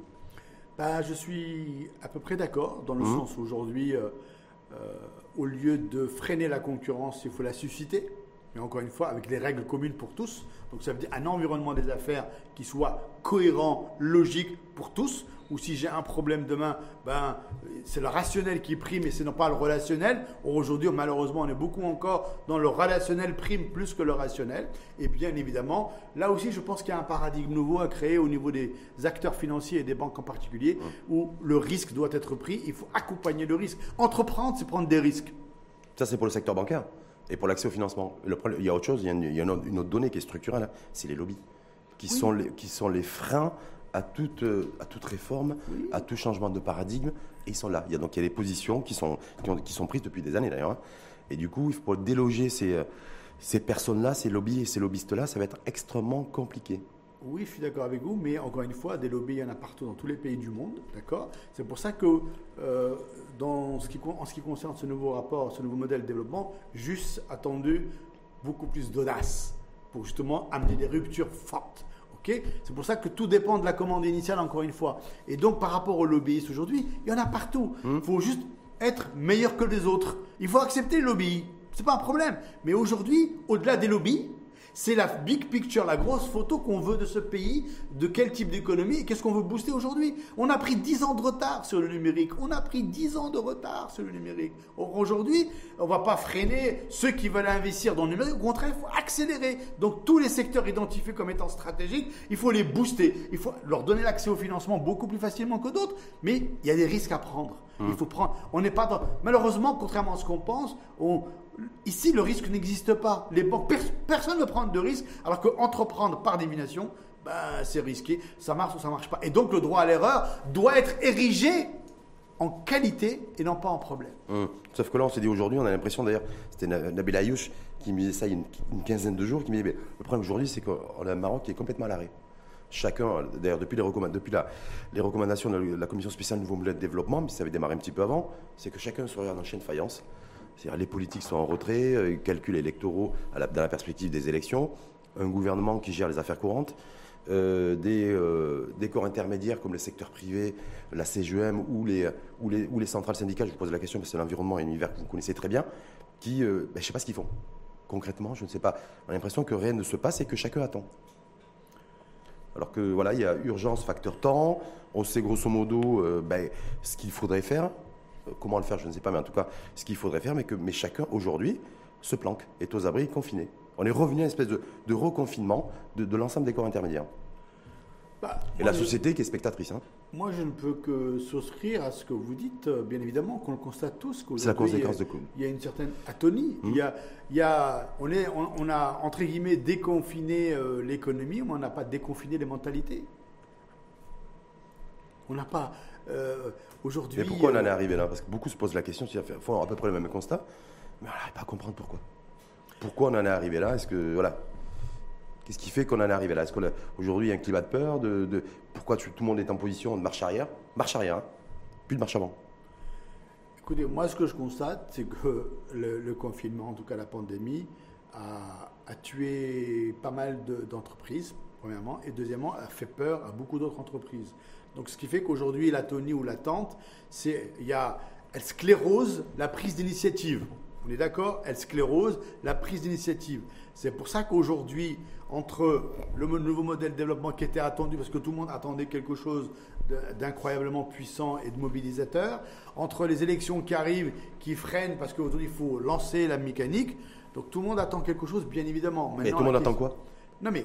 Bah, je suis à peu près d'accord, dans le mmh. sens où aujourd'hui, euh, au lieu de freiner la concurrence, il faut la susciter. Mais encore une fois, avec les règles communes pour tous. Donc ça veut dire un environnement des affaires qui soit cohérent, logique pour tous ou si j'ai un problème demain, ben, c'est le rationnel qui prime et ce n'est pas le relationnel. Aujourd'hui, malheureusement, on est beaucoup encore dans le relationnel prime plus que le rationnel. Et bien évidemment, là aussi, je pense qu'il y a un paradigme nouveau à créer au niveau des acteurs financiers et des banques en particulier, où le risque doit être pris. Il faut accompagner le risque. Entreprendre, c'est prendre des risques. Ça, c'est pour le secteur bancaire et pour l'accès au financement. il y a autre chose, il y a une, autre donnée qui est structurelle, c'est les lobbies, qui, sont les, qui sont les freins à toute, euh, à toute réforme, à tout changement de paradigme, et ils sont là. Il y a donc il y a des positions qui sont, qui, sont prises depuis des années d'ailleurs. Hein. Et du coup, il faut déloger ces, euh, ces personnes-là, ces lobbies et ces lobbyistes-là, ça va être extrêmement compliqué. Oui, je suis d'accord avec vous, mais encore une fois, des lobbies, il y en a partout dans tous les pays du monde, d'accord? C'est pour ça que, euh, dans ce qui, en ce qui concerne ce nouveau rapport, ce nouveau modèle de développement, juste attendu beaucoup plus d'audace pour justement amener des ruptures fortes c'est pour ça que tout dépend de la commande initiale, encore une fois. Et donc, par rapport aux lobbyistes aujourd'hui, il y en a partout. Il hmm. faut juste être meilleur que les autres. Il faut accepter le lobby. C'est pas un problème. Mais aujourd'hui, au-delà des lobbies, c'est la big picture, la grosse photo qu'on veut de ce pays, de quel type d'économie et qu'est-ce qu'on veut booster aujourd'hui. On a pris 10 ans de retard sur le numérique. On a pris 10 ans de retard sur le numérique. Aujourd'hui, on ne va pas freiner ceux qui veulent investir dans le numérique. Au contraire, il faut accélérer. Donc tous les secteurs identifiés comme étant stratégiques, il faut les booster. Il faut leur donner l'accès au financement beaucoup plus facilement que d'autres. Mais il y a des risques à prendre. Il mmh. faut prendre. On n'est pas dans... Malheureusement, contrairement à ce qu'on pense, on, Ici, le risque n'existe pas. Les banques, personne ne prend de risque, alors qu'entreprendre par démination, ben, c'est risqué. Ça marche ou ça marche pas. Et donc, le droit à l'erreur doit être érigé en qualité et non pas en problème. Hum. Sauf que là, on s'est dit aujourd'hui, on a l'impression d'ailleurs, c'était Nabil Ayouch qui me disait ça il y a une, quinzaine de jours, qui me disait, le problème aujourd'hui, c'est qu'on a un Maroc qui est complètement à l'arrêt. Chacun, d'ailleurs, depuis, les, recommandations de la Commission spéciale Nouveau Modèle de Développement, mais ça avait démarré un petit peu avant, c'est que chacun se regarde en chaîne faïence. C'est-à-dire les politiques sont en retrait, euh, calculs électoraux dans la perspective des élections, un gouvernement qui gère les affaires courantes, euh, euh, des, corps intermédiaires comme le secteur privé, la CGM ou les, centrales syndicales, je vous pose la question parce que c'est l'environnement et l'univers que vous connaissez très bien, qui, ben, je ne sais pas ce qu'ils font. Concrètement, je ne sais pas. On a l'impression que rien ne se passe et que chacun attend. Alors que voilà, il y a urgence, facteur temps, on sait grosso modo ben, ce qu'il faudrait faire, Comment le faire, je ne sais pas, mais en tout cas, ce qu'il faudrait faire, mais que mais chacun aujourd'hui se planque, est aux abris, confiné. On est revenu à une espèce de, reconfinement de, l'ensemble des corps intermédiaires. Bah, et la société qui est spectatrice. Hein. Moi, je ne peux que souscrire à ce que vous dites, euh, bien évidemment, qu'on le constate tous. C'est la conséquence de Il y a une certaine atonie. Il, y a, il y a, on, est, on, a, entre guillemets, déconfiné euh, l'économie, mais on n'a pas déconfiné les mentalités. On n'a pas. Euh, aujourd'hui. Mais pourquoi on en est euh, arrivé là? Parce que beaucoup se posent la question, ils font à peu près le même constat, mais on n'arrive pas à comprendre pourquoi. Pourquoi on en est arrivé là? Est-ce que. Voilà. Qu'est-ce qui fait qu'on en est arrivé là? Est-ce qu'aujourd'hui il y a un climat de peur de, Pourquoi tout le monde est en position de marche arrière? Marche arrière, hein. plus de marche avant. Écoutez, moi ce que je constate, c'est que le, confinement, en tout cas la pandémie, a, tué pas mal d'entreprises, premièrement, et deuxièmement, a fait peur à beaucoup d'autres entreprises. Donc ce qui fait qu'aujourd'hui, la tonie ou l'attente, c'est il y a, elle sclérose la prise d'initiative. On est d'accord? Elle sclérose la prise d'initiative. C'est pour ça qu'aujourd'hui, entre le nouveau modèle de développement qui était attendu, parce que tout le monde attendait quelque chose d'incroyablement puissant et de mobilisateur, entre les élections qui arrivent, qui freinent, parce qu'aujourd'hui, il faut lancer la mécanique. Donc tout le monde attend quelque chose, bien évidemment. Mais tout le monde attend quoi? Non mais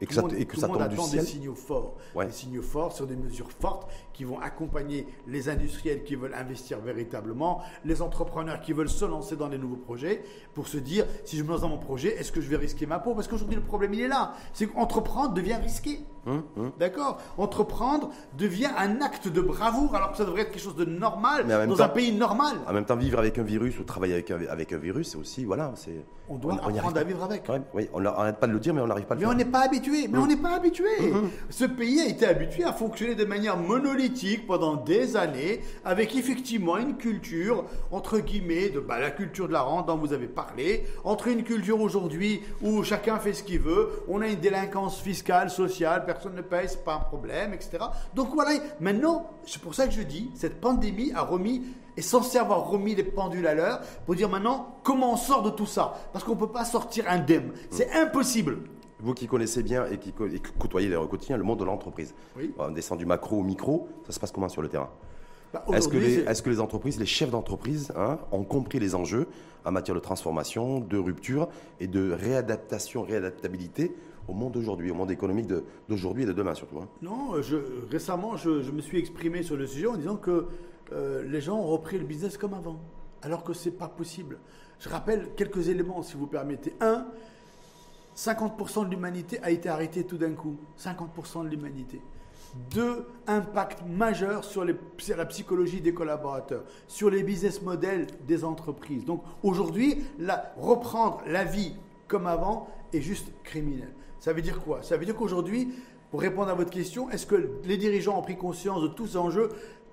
et que, ça, et que ça le monde attend des signaux forts, des signaux forts sur des mesures fortes qui vont accompagner les industriels qui veulent investir véritablement, les entrepreneurs qui veulent se lancer dans des nouveaux projets pour se dire si je me lance dans mon projet, est-ce que je vais risquer ma peau? Parce qu'aujourd'hui le problème il est là, c'est qu'entreprendre devient risqué. Hum, hum. D'accord Entreprendre devient un acte de bravoure alors que ça devrait être quelque chose de normal dans un pays normal. En même temps, vivre avec un virus ou travailler avec un, avec un virus, c'est aussi voilà, c'est. On doit apprendre à vivre avec. oui, on n'arrête pas de le dire, mais on n'arrive pas à le mais faire. Mais on n'est pas habitué. Mais on n'est pas habitué. Ce pays a été habitué à fonctionner de manière monolithique pendant des années, avec effectivement une culture entre guillemets de bah, la culture de la rente dont vous avez parlé, entre une culture aujourd'hui où chacun fait ce qu'il veut, on a une délinquance fiscale, sociale personne ne paye, c'est pas un problème, etc. Donc voilà, maintenant, c'est pour ça que je dis, cette pandémie a remis, est censée avoir remis les pendules à l'heure pour dire maintenant comment on sort de tout ça? Parce qu'on ne peut pas sortir indemne. C'est impossible. Vous qui connaissez bien et qui, côtoyez les quotidien le monde de l'entreprise, on descend du macro au micro, ça se passe comment sur le terrain? Bah, Est-ce que, les, entreprises, les chefs d'entreprise hein, ont compris les enjeux en matière de transformation, de rupture et de réadaptation, réadaptabilité au monde d'aujourd'hui, au monde économique d'aujourd'hui et de demain surtout. Hein. Non, je, récemment, je, me suis exprimé sur le sujet en disant que euh, les gens ont repris le business comme avant, alors que ce n'est pas possible. Je rappelle quelques éléments, si vous permettez. Un, 50% de l'humanité a été arrêtée tout d'un coup. 50% de l'humanité. Deux, impact majeur sur la psychologie des collaborateurs, sur les business models des entreprises. Donc aujourd'hui, reprendre la vie comme avant est juste criminel. Ça veut dire quoi? Ça veut dire qu'aujourd'hui, pour répondre à votre question, est-ce que les dirigeants ont pris conscience de tous ces enjeux?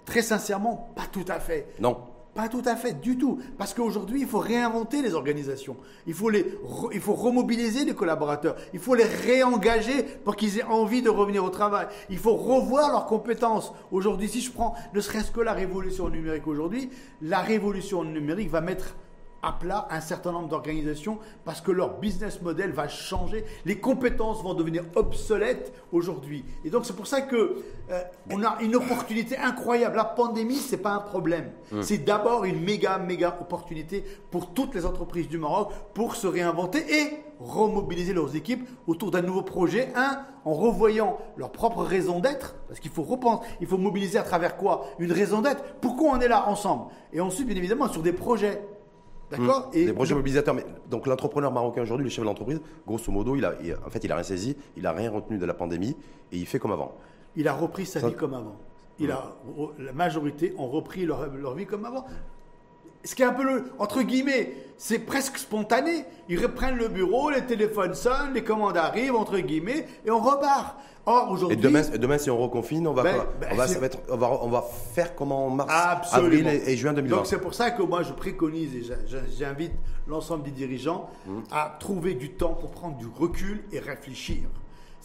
Très sincèrement, pas tout à fait. Non. Pas tout à fait, du tout. Parce qu'aujourd'hui, il faut réinventer les organisations. Il faut, les, il faut remobiliser les collaborateurs. Il faut les réengager pour qu'ils aient envie de revenir au travail. Il faut revoir leurs compétences. Aujourd'hui, si je prends ne serait-ce que la révolution numérique aujourd'hui, la révolution numérique va mettre à plat un certain nombre d'organisations parce que leur business model va changer, les compétences vont devenir obsolètes aujourd'hui. Et donc c'est pour ça que euh, on a une opportunité incroyable. La pandémie, c'est pas un problème. C'est d'abord une méga méga opportunité pour toutes les entreprises du Maroc pour se réinventer et remobiliser leurs équipes autour d'un nouveau projet. Un, en revoyant leur propre raison d'être, parce qu'il faut repenser, il faut mobiliser à travers quoi? Une raison d'être. Pourquoi on est là ensemble? Et ensuite, bien évidemment, sur des projets. D'accord mmh. Des projets mobilisateurs. Mais, donc l'entrepreneur marocain aujourd'hui, le chef de l'entreprise, grosso modo, il a, en fait, il a rien saisi, il a rien retenu de la pandémie et il fait comme avant. Il a repris sa vie comme avant. Il a, la majorité ont repris leur, leur vie comme avant. Ce qui est un peu le, entre guillemets, c'est presque spontané. Ils reprennent le bureau, les téléphones sonnent, les commandes arrivent, entre guillemets, et on repart. Or, aujourd'hui. Et demain, demain, si on reconfine, on va, ben, ben, on, va on, va, on va faire comme en mars, avril et, juin 2020. Donc, c'est pour ça que moi, je préconise et j'invite l'ensemble des dirigeants mmh. à trouver du temps pour prendre du recul et réfléchir.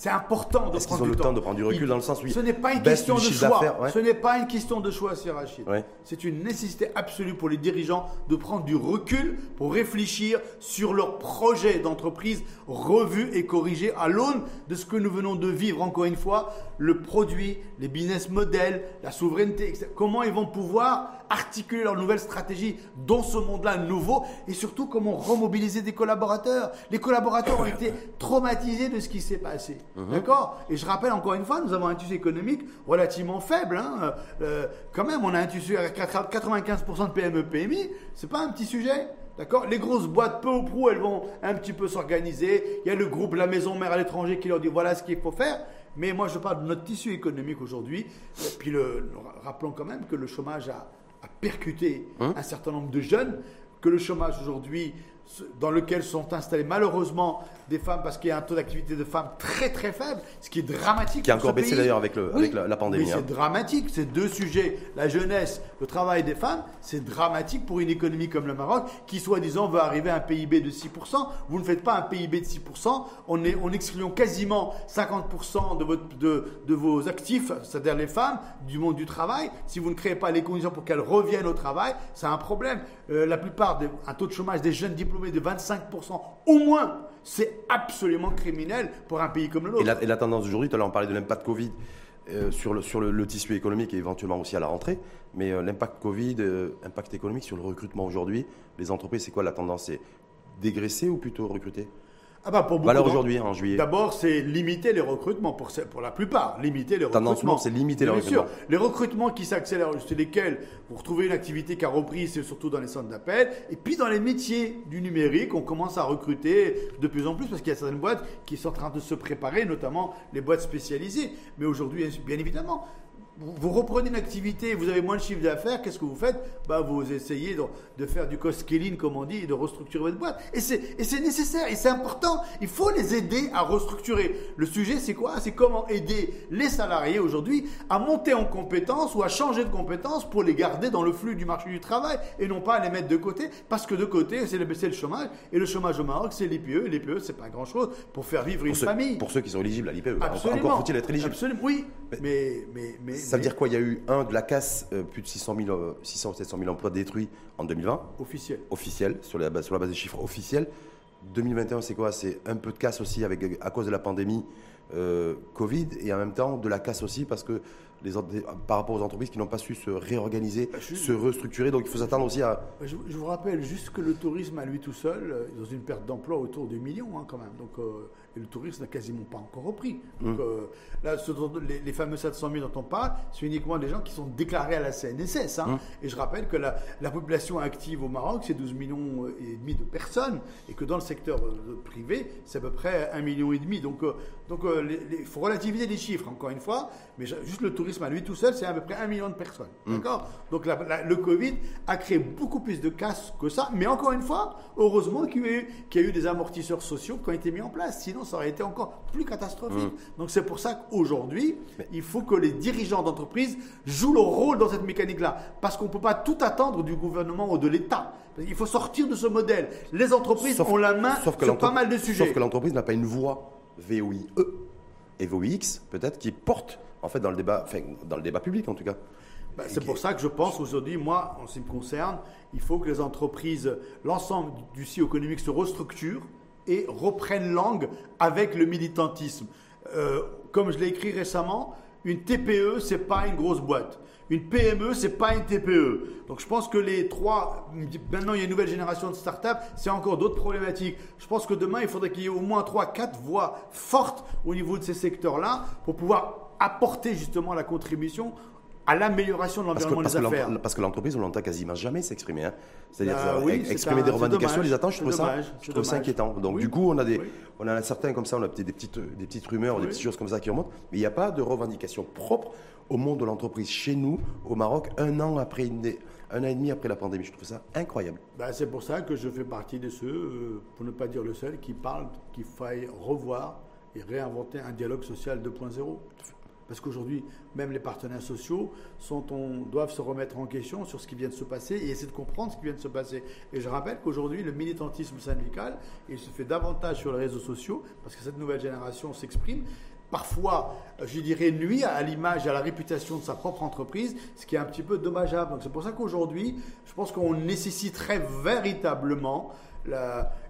C'est important de ont le temps. de prendre du recul dans le sens où ce n'est pas une question de choix. Ce n'est pas une question de choix, Sir Rachid. C'est une nécessité absolue pour les dirigeants de prendre du recul pour réfléchir sur leur projet d'entreprise revu et corrigé à l'aune de ce que nous venons de vivre. Encore une fois, le produit, les business models, la souveraineté, etc. Comment ils vont pouvoir articuler leur nouvelle stratégie dans ce monde-là nouveau et surtout comment remobiliser des collaborateurs. Les collaborateurs ont été traumatisés de ce qui s'est passé. Mhm. D'accord? Et je rappelle encore une fois, nous avons un tissu économique relativement faible. Hein. Euh, euh, quand même, on a un tissu à 95% de PME, PMI. C'est pas un petit sujet. D'accord? Les grosses boîtes, peu ou prou, elles vont un petit peu s'organiser. Il y a le groupe La Maison Mère à l'étranger qui leur dit voilà ce qu'il faut faire. Mais moi, je parle de notre tissu économique aujourd'hui. Puis le, rappelons quand même que le chômage a, percuté hein un certain nombre de jeunes, que le chômage aujourd'hui dans lequel sont installées malheureusement des femmes parce qu'il y a un taux d'activité de femmes très très faible, ce qui est dramatique. Qui a encore baissé d'ailleurs avec, la, pandémie. C'est hein. dramatique. Ces deux sujets, la jeunesse, le travail des femmes, c'est dramatique pour une économie comme le Maroc qui soi-disant veut arriver à un PIB de 6%. Vous ne faites pas un PIB de 6%, on, est, on excluant quasiment 50% de, votre, de, de vos actifs, c'est-à-dire les femmes, du monde du travail. Si vous ne créez pas les conditions pour qu'elles reviennent au travail, c'est un problème. Euh, la plupart, un taux de chômage des jeunes diplômés de 25% au moins c'est absolument criminel pour un pays comme le nôtre. Et la, tendance d'aujourd'hui, tout à l'heure on parlait de l'impact Covid euh, sur, le, sur le, tissu économique et éventuellement aussi à la rentrée, mais euh, l'impact Covid, euh, impact économique sur le recrutement aujourd'hui, les entreprises, c'est quoi la tendance? C'est dégraisser ou plutôt recruter? Ah bah pour beaucoup aujourd'hui, en juillet. D'abord, c'est limiter les recrutements pour, pour la plupart. Limiter les recrutements. c'est limiter les recrutements. Sûr, les recrutements qui s'accélèrent, c'est lesquels vous retrouvez une activité qui a repris, c'est surtout dans les centres d'appel. Et puis dans les métiers du numérique, on commence à recruter de plus en plus parce qu'il y a certaines boîtes qui sont en train de se préparer, notamment les boîtes spécialisées. Mais aujourd'hui, bien évidemment, vous reprenez une activité, vous avez moins de chiffre d'affaires, qu'est-ce que vous faites? Bah, Vous essayez de, faire du cost scaling, comme on dit, et de restructurer votre boîte. Et c'est nécessaire, et c'est important. Il faut les aider à restructurer. Le sujet, c'est quoi? C'est comment aider les salariés aujourd'hui à monter en compétences ou à changer de compétences pour les garder dans le flux du marché du travail et non pas à les mettre de côté, parce que de côté, c'est le, le chômage. Et le chômage au Maroc, c'est l'IPE. Et l'IPE, c'est pas grand-chose pour faire vivre une famille. Pour ceux qui sont éligibles à l'IPE, encore faut-il être éligible Absolument, oui. mais, mais, mais ça veut dire quoi? Il y a eu, un, de la casse, euh, plus de 600 000, 600 ou 700 000 emplois détruits en 2020. Officiel. Officiel, sur la, base, sur la base des chiffres officiels. 2021, c'est quoi? C'est un peu de casse aussi avec, à cause de la pandémie euh, Covid et en même temps de la casse aussi parce que les, par rapport aux entreprises qui n'ont pas su se réorganiser, bah, se restructurer. Donc il faut s'attendre aussi à. Bah, je, vous rappelle juste que le tourisme à lui tout seul, euh, dans une perte d'emploi autour du million hein, quand même. Donc et le tourisme n'a quasiment pas encore repris. Donc, mmh. euh, là, les, fameux 700 000 dont on parle, c'est uniquement des gens qui sont déclarés à la CNSS. Hein. Mmh. Et je rappelle que la, population active au Maroc, c'est 12 millions et demi de personnes, et que dans le secteur euh, privé, c'est à peu près 1 million et demi. Donc, euh, donc il faut relativiser les chiffres, encore une fois, mais juste le tourisme à lui tout seul, c'est à peu près 1 million de personnes. Mmh. D'accord? Donc le Covid a créé beaucoup plus de casse que ça, mais encore une fois, heureusement qu'il y, y, a eu des amortisseurs sociaux qui ont été mis en place. Sinon, ça aurait été encore plus catastrophique. Mmh. Donc c'est pour ça qu'aujourd'hui, il faut que les dirigeants d'entreprise jouent leur rôle dans cette mécanique-là. Parce qu'on ne peut pas tout attendre du gouvernement ou de l'État. Il faut sortir de ce modèle. Les entreprises ont la main sur pas mal de sujets. Sauf que l'entreprise n'a pas une voix VOIE et VOIX, peut-être, qui porte, en fait, dans le débat, enfin, dans le débat public en tout cas. Bah, c'est pour ça que je pense aujourd'hui, moi, en ce qui me concerne, il faut que les entreprises, l'ensemble du site économique se restructure et reprennent langue avec le militantisme. Euh, comme je l'ai écrit récemment, une TPE, c'est pas une grosse boîte. Une PME, c'est pas une TPE. Donc je pense que les trois, maintenant il y a une nouvelle génération de start-up, c'est encore d'autres problématiques. Je pense que demain, il faudrait qu'il y ait au moins trois, quatre voix fortes au niveau de ces secteurs-là pour pouvoir apporter justement la contribution à l'amélioration de l'environnement des affaires. Parce que l'entreprise, on l'entend quasiment jamais s'exprimer. Hein. C'est-à-dire bah exprimer des revendications, les attentes, je trouve ça, je trouve ça inquiétant. Donc du coup, on a des, on a certains comme ça, on a des petites, des petites rumeurs, des petites choses comme ça qui remontent, mais il n'y a pas de revendication propre au monde de l'entreprise chez nous, au Maroc, un an après un an et demi après la pandémie. Je trouve ça incroyable. Bah, c'est pour ça que je fais partie de ceux, euh, pour ne pas dire le seul, qui parlent qu'il faille revoir et réinventer un dialogue social 2.0. Parce qu'aujourd'hui, même les partenaires sociaux doivent se remettre en question sur ce qui vient de se passer et essayer de comprendre ce qui vient de se passer. Et je rappelle qu'aujourd'hui, le militantisme syndical, il se fait davantage sur les réseaux sociaux parce que cette nouvelle génération s'exprime. Parfois, je dirais, nuit à l'image et à la réputation de sa propre entreprise, ce qui est un petit peu dommageable. Donc c'est pour ça qu'aujourd'hui, je pense qu'on nécessiterait véritablement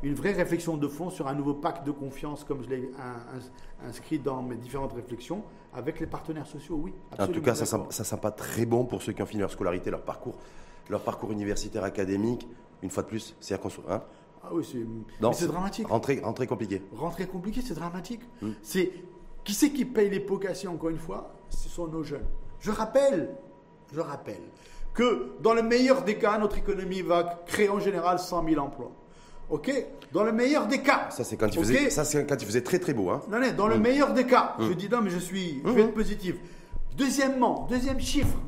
une vraie réflexion de fond sur un nouveau pacte de confiance, comme je l'ai inscrit dans mes différentes réflexions, avec les partenaires sociaux, oui. En tout cas, ça ne sent pas très bon pour ceux qui ont fini leur scolarité, leur parcours, leur parcours universitaire académique. Une fois de plus, c'est à construire. Hein ah oui, c'est dramatique. Rentrée, rentrée compliquée. Rentrée compliquée, c'est dramatique. Hmm. C'est qui c'est qui paye les pots cassés encore une fois? Ce sont nos jeunes. Je rappelle, je rappelle que dans le meilleur des cas, notre économie va créer en général 100 000 emplois. Ok? Dans le meilleur des cas. Ça, c'est quand, il faisait- ça, quand il faisait très très beau. Hein. Non, non, dans le meilleur des cas. Je dis non, mais je suis, je vais être positif. Deuxièmement, deuxième chiffre.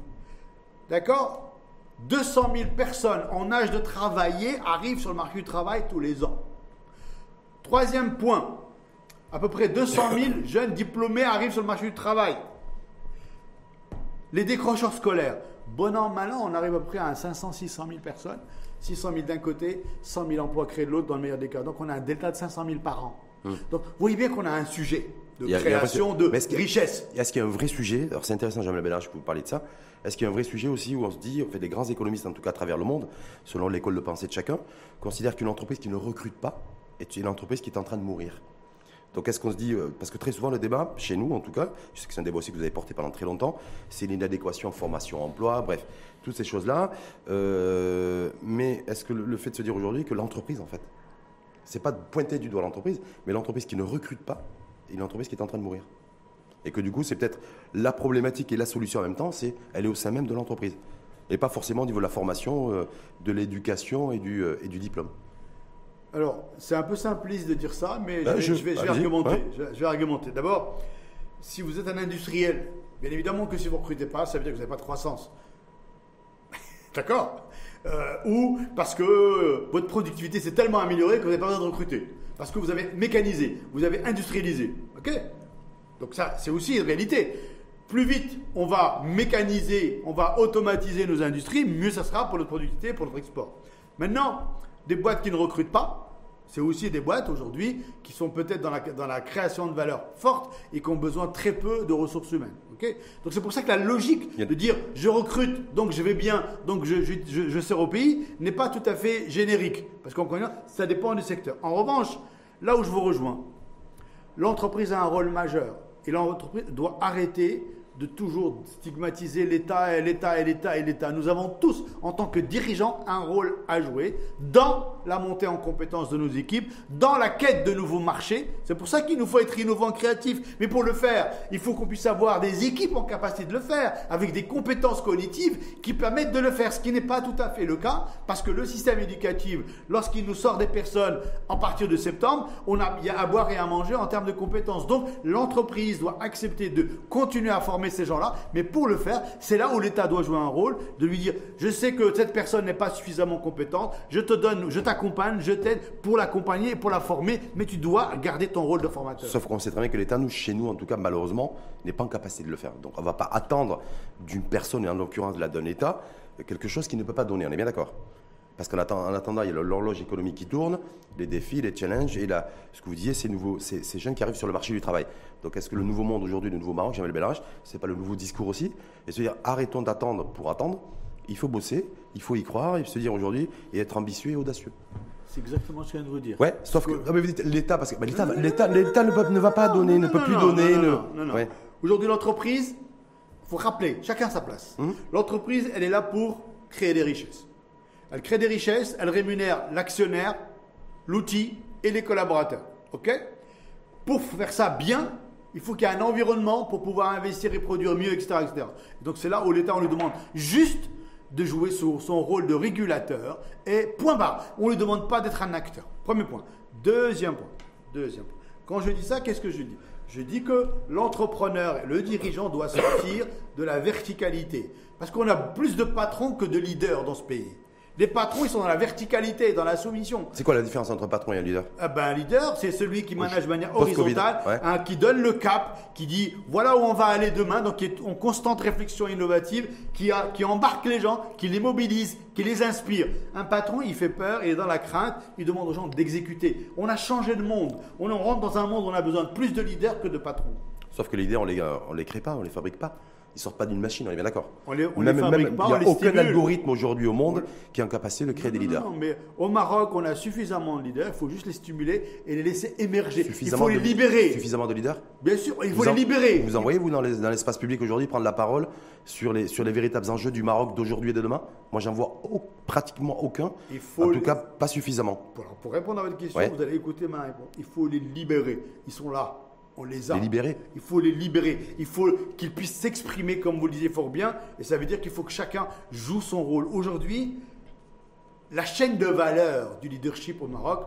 D'accord? 200 000 personnes en âge de travailler arrivent sur le marché du travail tous les ans. Troisième point. À peu près 200 000 jeunes diplômés arrivent sur le marché du travail. Les décrocheurs scolaires. Bon an, mal an, on arrive à peu près à 500, 600 000 personnes. 600 000 d'un côté, 100 000 emplois créés de l'autre dans le meilleur des cas. Donc on a un delta de 500 000 par an. Donc vous voyez bien qu'on a un sujet de a- a création de mais est-ce que- richesse. Est-ce qu'il y a un vrai sujet? Alors c'est intéressant, Jamel Bellage, pour vous parler de ça. Est-ce qu'il y a un vrai sujet aussi où on se dit, en fait, les grands économistes, en tout cas à travers le monde, selon l'école de pensée de chacun, considèrent qu'une entreprise qui ne recrute pas est une entreprise qui est en train de mourir. Donc est-ce qu'on se dit, euh, parce que très souvent le débat, chez nous en tout cas, je sais que c'est un débat aussi que vous avez porté pendant très longtemps, c'est l'inadéquation formation-emploi, bref, toutes ces choses-là. Euh, mais est-ce que le, le fait de se dire aujourd'hui que l'entreprise, en fait, c'est pas de pointer du doigt l'entreprise, mais l'entreprise qui ne recrute pas est une entreprise qui est en train de mourir. Et que du coup, c'est peut-être la problématique et la solution en même temps, c'est elle est au sein même de l'entreprise. Et pas forcément au niveau de la formation, euh, de l'éducation et du, euh, et du diplôme. Alors, c'est un peu simpliste de dire ça, mais Bah, je, vais, je- je vais- je vais allez-y, argumenter. ouais. Je, vais- je vais argumenter. D'abord, si vous êtes un industriel, bien évidemment que si vous ne recrutez pas, ça veut dire que vous n'avez pas de croissance. D'accord Euh, Ou parce que votre productivité s'est tellement améliorée que vous n'avez pas besoin de recruter. Parce que vous avez mécanisé, vous avez industrialisé. Ok Donc ça, c'est aussi une réalité. Plus vite on va mécaniser, on va automatiser nos industries, mieux ça sera pour notre productivité, pour notre export. Maintenant, des boîtes qui ne recrutent pas, c'est aussi des boîtes aujourd'hui qui sont peut-être dans la, dans la création de valeur forte et qui ont besoin très peu de ressources humaines. donc c'est pour ça que la logique de dire je recrute, donc je vais bien, donc je, je, je- je sers au pays, n'est pas tout à fait générique. Parce qu'on connaît, ça dépend du secteur. En revanche, là où je vous rejoins, l'entreprise a un rôle majeur. Et l'entreprise doit arrêter de toujours stigmatiser l'État et l'État et l'État et l'État. Nous avons tous, en tant que dirigeants, un rôle à jouer dans la montée en compétence de nos équipes, dans la quête de nouveaux marchés. C'est pour ça qu'il nous faut être innovants, créatifs. Mais pour le faire, il faut qu'on puisse avoir des équipes en capacité de le faire, avec des compétences cognitives qui permettent de le faire, ce qui n'est pas tout à fait le cas, parce que le système éducatif, lorsqu'il nous sort des personnes en partir de septembre, on a il a à boire et à manger en termes de compétences. Donc l'entreprise doit accepter de continuer à former ces gens-là, mais pour le faire, c'est là où l'État doit jouer un rôle, de lui dire, je sais que cette personne n'est pas suffisamment compétente, je te donne, je t'accompagne, je t'aide pour l'accompagner et pour la former, mais tu dois garder ton rôle de formateur. Sauf qu'on sait très bien que l'État, nous, chez nous, en tout cas, malheureusement, n'est pas en capacité de le faire. Donc on ne va pas attendre d'une personne, et en l'occurrence là, d'un État, quelque chose qu'il ne peut pas donner. On est bien d'accord? Parce qu'en attend- en attendant, il y a l'horloge économique qui tourne, les défis, les challenges, et là, ce que vous disiez, ces, nouveaux, ces, ces jeunes qui arrivent sur le marché du travail. Donc est-ce que le nouveau monde aujourd'hui, le nouveau Maroc, Jamel Bellarage, c'est pas le nouveau discours aussi? Et se dire, arrêtons d'attendre pour attendre, il faut bosser, il faut y croire, et se dire aujourd'hui, et être ambitieux et audacieux. C'est exactement ce que je viens de vous dire. Ouais, sauf que, Parce ah, mais vous dites l'État, parce que bah, l'État, l'État, l'État ne, peut- ne va pas donner, non, ne peut non, plus non, donner. ne-. Ouais. Aujourd'hui, l'entreprise, il faut rappeler, chacun sa place. Hum. L'entreprise, elle est là pour créer des richesses. Elle crée des richesses, elle rémunère l'actionnaire, l'outil et les collaborateurs. OK? Pour faire ça bien, il faut qu'il y ait un environnement pour pouvoir investir et produire mieux, etc. Donc c'est là où l'État, on lui demande juste de jouer son rôle de régulateur et point barre. On ne lui demande pas d'être un acteur. Premier point. Deuxième point. Deuxième point. Quand je dis ça, qu'est-ce que je dis? Je dis que l'entrepreneur et le dirigeant doit sortir de la verticalité. Parce qu'on a plus de patrons que de leaders dans ce pays. Les patrons, ils sont dans la verticalité, dans la soumission. C'est quoi la différence entre un patron et un leader? Ah ben, un leader, c'est celui qui manage de manière horizontale, ouais. hein, qui donne le cap, qui dit voilà où on va aller demain, donc qui est en constante réflexion innovative, qui, a, qui embarque les gens, qui les mobilise, qui les inspire. Un patron, il fait peur, il est dans la crainte, il demande aux gens d'exécuter. On a changé de monde. On en rentre dans un monde où on a besoin de plus de leaders que de patrons. Sauf que les leaders, on les, euh, on les crée pas, on les fabrique pas. Ils sortent pas d'une machine, on est bien d'accord. On les- on Même- les fabrique même- pas, il n'y a les aucun stimule. algorithme aujourd'hui au monde qui est en capacité de créer des leaders. non, non, mais au Maroc, on a suffisamment de leaders, il faut juste les stimuler et les laisser émerger. Il faut les de- libérer. Suffisamment de leaders Bien sûr, il faut Vous les en- libérer. Vous envoyez, vous, dans les- dans l'espace public aujourd'hui, prendre la parole sur les, sur les véritables enjeux du Maroc d'aujourd'hui et de demain? Moi, j'en vois au- pratiquement aucun. Il faut en tout cas, pas suffisamment. Pour, pour répondre à votre question, Ouais. vous allez écouter ma réponse. Il faut les libérer. Ils sont là. On les a. Les libérer Il faut les libérer. Il faut qu'ils puissent s'exprimer comme vous le disiez fort bien. Et ça veut dire qu'il faut que chacun joue son rôle. Aujourd'hui, la chaîne de valeur du leadership au Maroc,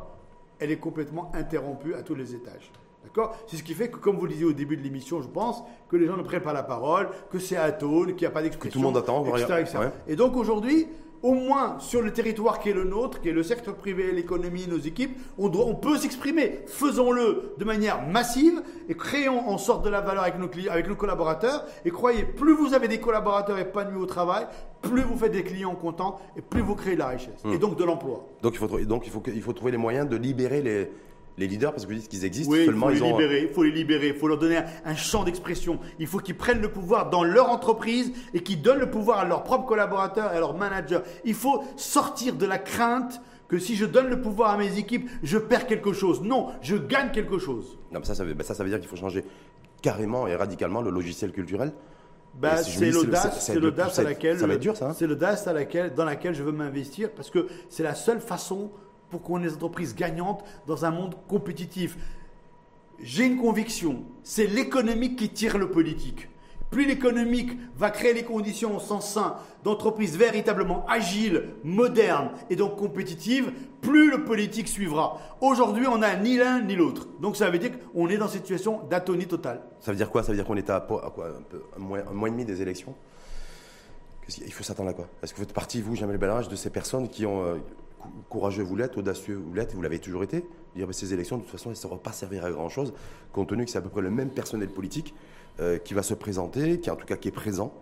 elle est complètement interrompue à tous les étages. D'accord? C'est ce qui fait que, comme vous le disiez au début de l'émission, je pense, que les gens ne prennent pas la parole, que c'est atone, qu'il n'y a pas d'expression. Que tout le monde attend, etc., Et donc aujourd'hui, au moins sur le territoire qui est le nôtre, qui est le secteur privé, l'économie, nos équipes, on, doit, on peut s'exprimer. Faisons-le de manière massive et créons en sorte de la valeur avec nos, clients, avec nos collaborateurs. Et croyez, plus vous avez des collaborateurs épanouis au travail, plus vous faites des clients contents et plus vous créez de la richesse et hmm. donc de l'emploi. Donc il faut, donc il faut, il faut trouver les moyens de libérer les, les leaders parce que vous dites qu'ils existent oui, seulement faut les libérer, il faut les libérer, il faut leur donner un, champ d'expression. Il faut qu'ils prennent le pouvoir dans leur entreprise et qu'ils donnent le pouvoir à leurs propres collaborateurs et à leurs managers. Il faut sortir de la crainte que si je donne le pouvoir à mes équipes, je perds quelque chose. Non, je gagne quelque chose. Non, mais ça, ça veut, ça, ça veut dire qu'il faut changer carrément et radicalement le logiciel culturel. Bah, c'est l'audace, c'est l'audace à laquelle. Hein. c'est l'audace à laquelle, dans laquelle je veux m'investir parce que c'est la seule façon pour qu'on ait des entreprises gagnantes dans un monde compétitif. J'ai une conviction, c'est l'économique qui tire le politique. Plus l'économique va créer les conditions au sens sain d'entreprises véritablement agiles, modernes et donc compétitives, plus le politique suivra. Aujourd'hui, on n'a ni l'un ni l'autre. Donc ça veut dire qu'on est dans cette situation d'atonie totale. Ça veut dire quoi? Ça veut dire qu'on est à, quoi, un, mois, un mois et demi des élections? Il faut s'attendre à quoi? Est-ce que vous faites partie, vous, Jamel Bellarage, de ces personnes qui ont, euh, courageux vous l'êtes, audacieux vous l'êtes, vous l'avez toujours été. Dire, ces élections, de toute façon, elles ne sauront pas servir à grand-chose, compte tenu que c'est à peu près le même personnel politique euh, qui va se présenter, qui en tout cas qui est présent,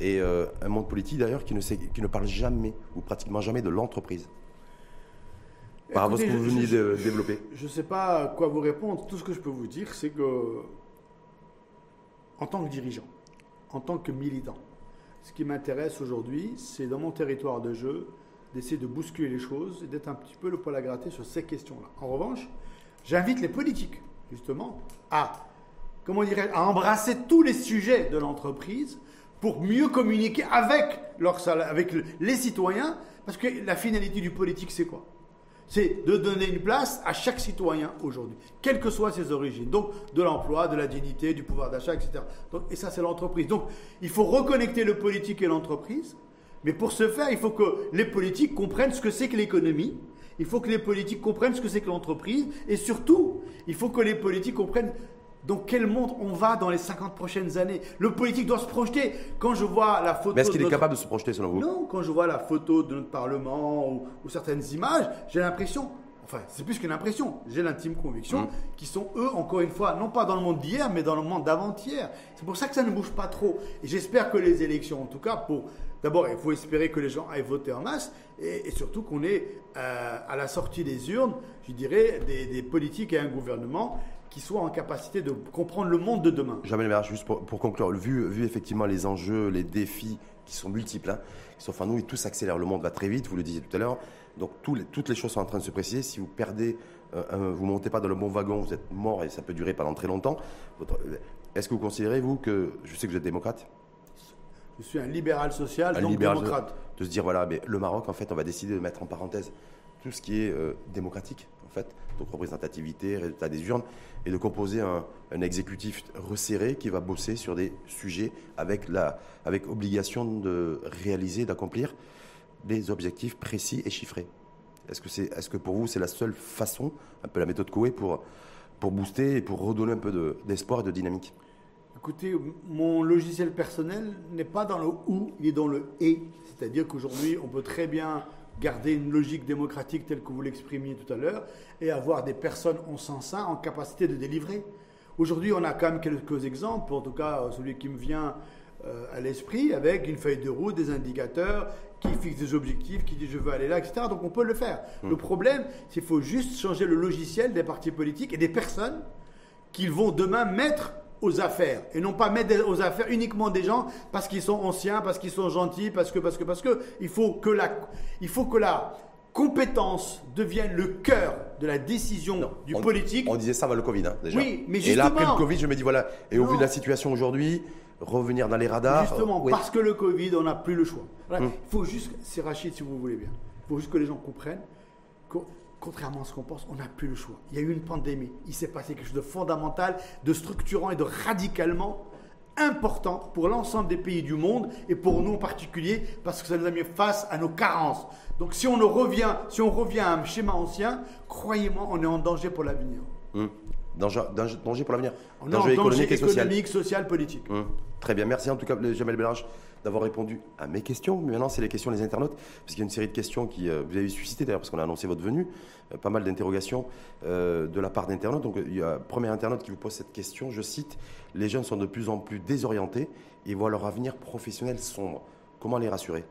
et euh, un monde politique d'ailleurs qui ne, qui ne parle jamais, ou pratiquement jamais, de l'entreprise. Par rapport à ce que vous veniez de développer. Je ne sais pas quoi vous répondre. Tout ce que je peux vous dire, c'est que, en tant que dirigeant, en tant que militant, ce qui m'intéresse aujourd'hui, c'est dans mon territoire de jeu, d'essayer de bousculer les choses et d'être un petit peu le poil à gratter sur ces questions-là. En revanche, j'invite les politiques, justement, à, comment dirais à embrasser tous les sujets de l'entreprise pour mieux communiquer avec, avec les citoyens, parce que la finalité du politique, c'est quoi? C'est de donner une place à chaque citoyen aujourd'hui, quelles que soient ses origines. Donc, de l'emploi, de la dignité, du pouvoir d'achat, etc. et ça, c'est l'entreprise. Donc, il faut reconnecter le politique et l'entreprise mais pour ce faire, il faut que les politiques comprennent ce que c'est que l'économie. Il faut que les politiques comprennent ce que c'est que l'entreprise. Et surtout, il faut que les politiques comprennent dans quel monde on va dans les 50 prochaines années. Le politique doit se projeter. Quand je vois la photo. Mais est-ce qu'il est capable de se projeter selon vous? Non, quand je vois la photo de notre Parlement ou, certaines images, j'ai l'impression. Enfin, c'est plus qu'une impression. J'ai l'intime conviction mmh. qu'ils sont, eux, encore une fois, non pas dans le monde d'hier, mais dans le monde d'avant-hier. C'est pour ça que ça ne bouge pas trop. Et j'espère que les élections, en tout cas, pour D'abord, il faut espérer que les gens aillent voter en masse et, surtout qu'on ait euh, à la sortie des urnes, je dirais, des, politiques et un gouvernement qui soient en capacité de comprendre le monde de demain. Jamais le juste pour, conclure, vu, effectivement les enjeux, les défis qui sont multiples, hein, qui sont enfin nous, et tout s'accélère, le monde va très vite, vous le disiez tout à l'heure, donc toutes les choses sont en train de se préciser. Si vous perdez, euh, vous montez pas dans le bon wagon, vous êtes mort et ça peut durer pendant très longtemps. Est-ce que vous considérez, vous, que, je sais que vous êtes démocrate, je suis un libéral social, un donc démocrate. De, se dire, voilà, mais le Maroc, en fait, on va décider de mettre en parenthèse tout ce qui est euh, démocratique, en fait, donc représentativité, résultat des urnes, et de composer un, exécutif resserré qui va bosser sur des sujets avec, la, avec obligation de réaliser, d'accomplir des objectifs précis et chiffrés. Est-ce que, c'est, est-ce que pour vous, c'est la seule façon, un peu la méthode Coué, pour, pour booster et pour redonner un peu d'espoir et de dynamique? Écoutez, mon logiciel personnel n'est pas dans le ou, il est dans le et. C'est-à-dire qu'aujourd'hui, on peut très bien garder une logique démocratique telle que vous l'exprimiez tout à l'heure et avoir des personnes en sens sain en capacité de délivrer. Aujourd'hui, on a quand même quelques exemples, en tout cas celui qui me vient euh, à l'esprit, avec une feuille de route, des indicateurs qui fixent des objectifs, qui dit je veux aller là, etc. Donc on peut le faire. Mmh. Le problème, c'est qu'il faut juste changer le logiciel des partis politiques et des personnes qu'ils vont demain mettre aux affaires et non pas mettre aux affaires uniquement des gens parce qu'ils sont anciens, parce qu'ils sont gentils, parce que parce que parce que il faut que la il faut que la compétence devienne le cœur de la décision du politique. On disait ça avant le Covid hein, déjà. Oui, mais justement. Et là après le Covid, je me dis voilà et au vu de la situation aujourd'hui, revenir dans les radars. Justement parce que le Covid, on n'a plus le choix. Hum. Il faut juste, c'est Rachid si vous voulez bien, il faut juste que les gens comprennent contrairement à ce qu'on pense, on n'a plus le choix. Il y a eu une pandémie. Il s'est passé quelque chose de fondamental, de structurant et de radicalement important pour l'ensemble des pays du monde et pour nous en particulier parce que ça nous a mis face à nos carences. Donc si on revient, si on revient à un schéma ancien, croyez-moi, on est en danger pour l'avenir. Hum. Danger, pour l'avenir. On est en économique, danger économique, social. politique. Hum. Très bien, merci en tout cas Jamel Bellarge d'avoir répondu à mes questions. Mais maintenant, c'est les questions des internautes, parce qu'il y a une série de questions qui euh, vous avez suscité d'ailleurs, parce qu'on a annoncé votre venue, euh, pas mal d'interrogations euh, de la part d'internautes. Donc, il y a un premier internaute qui vous pose cette question, je cite, les jeunes sont de plus en plus désorientés et voient leur avenir professionnel sombre. Comment les rassurer?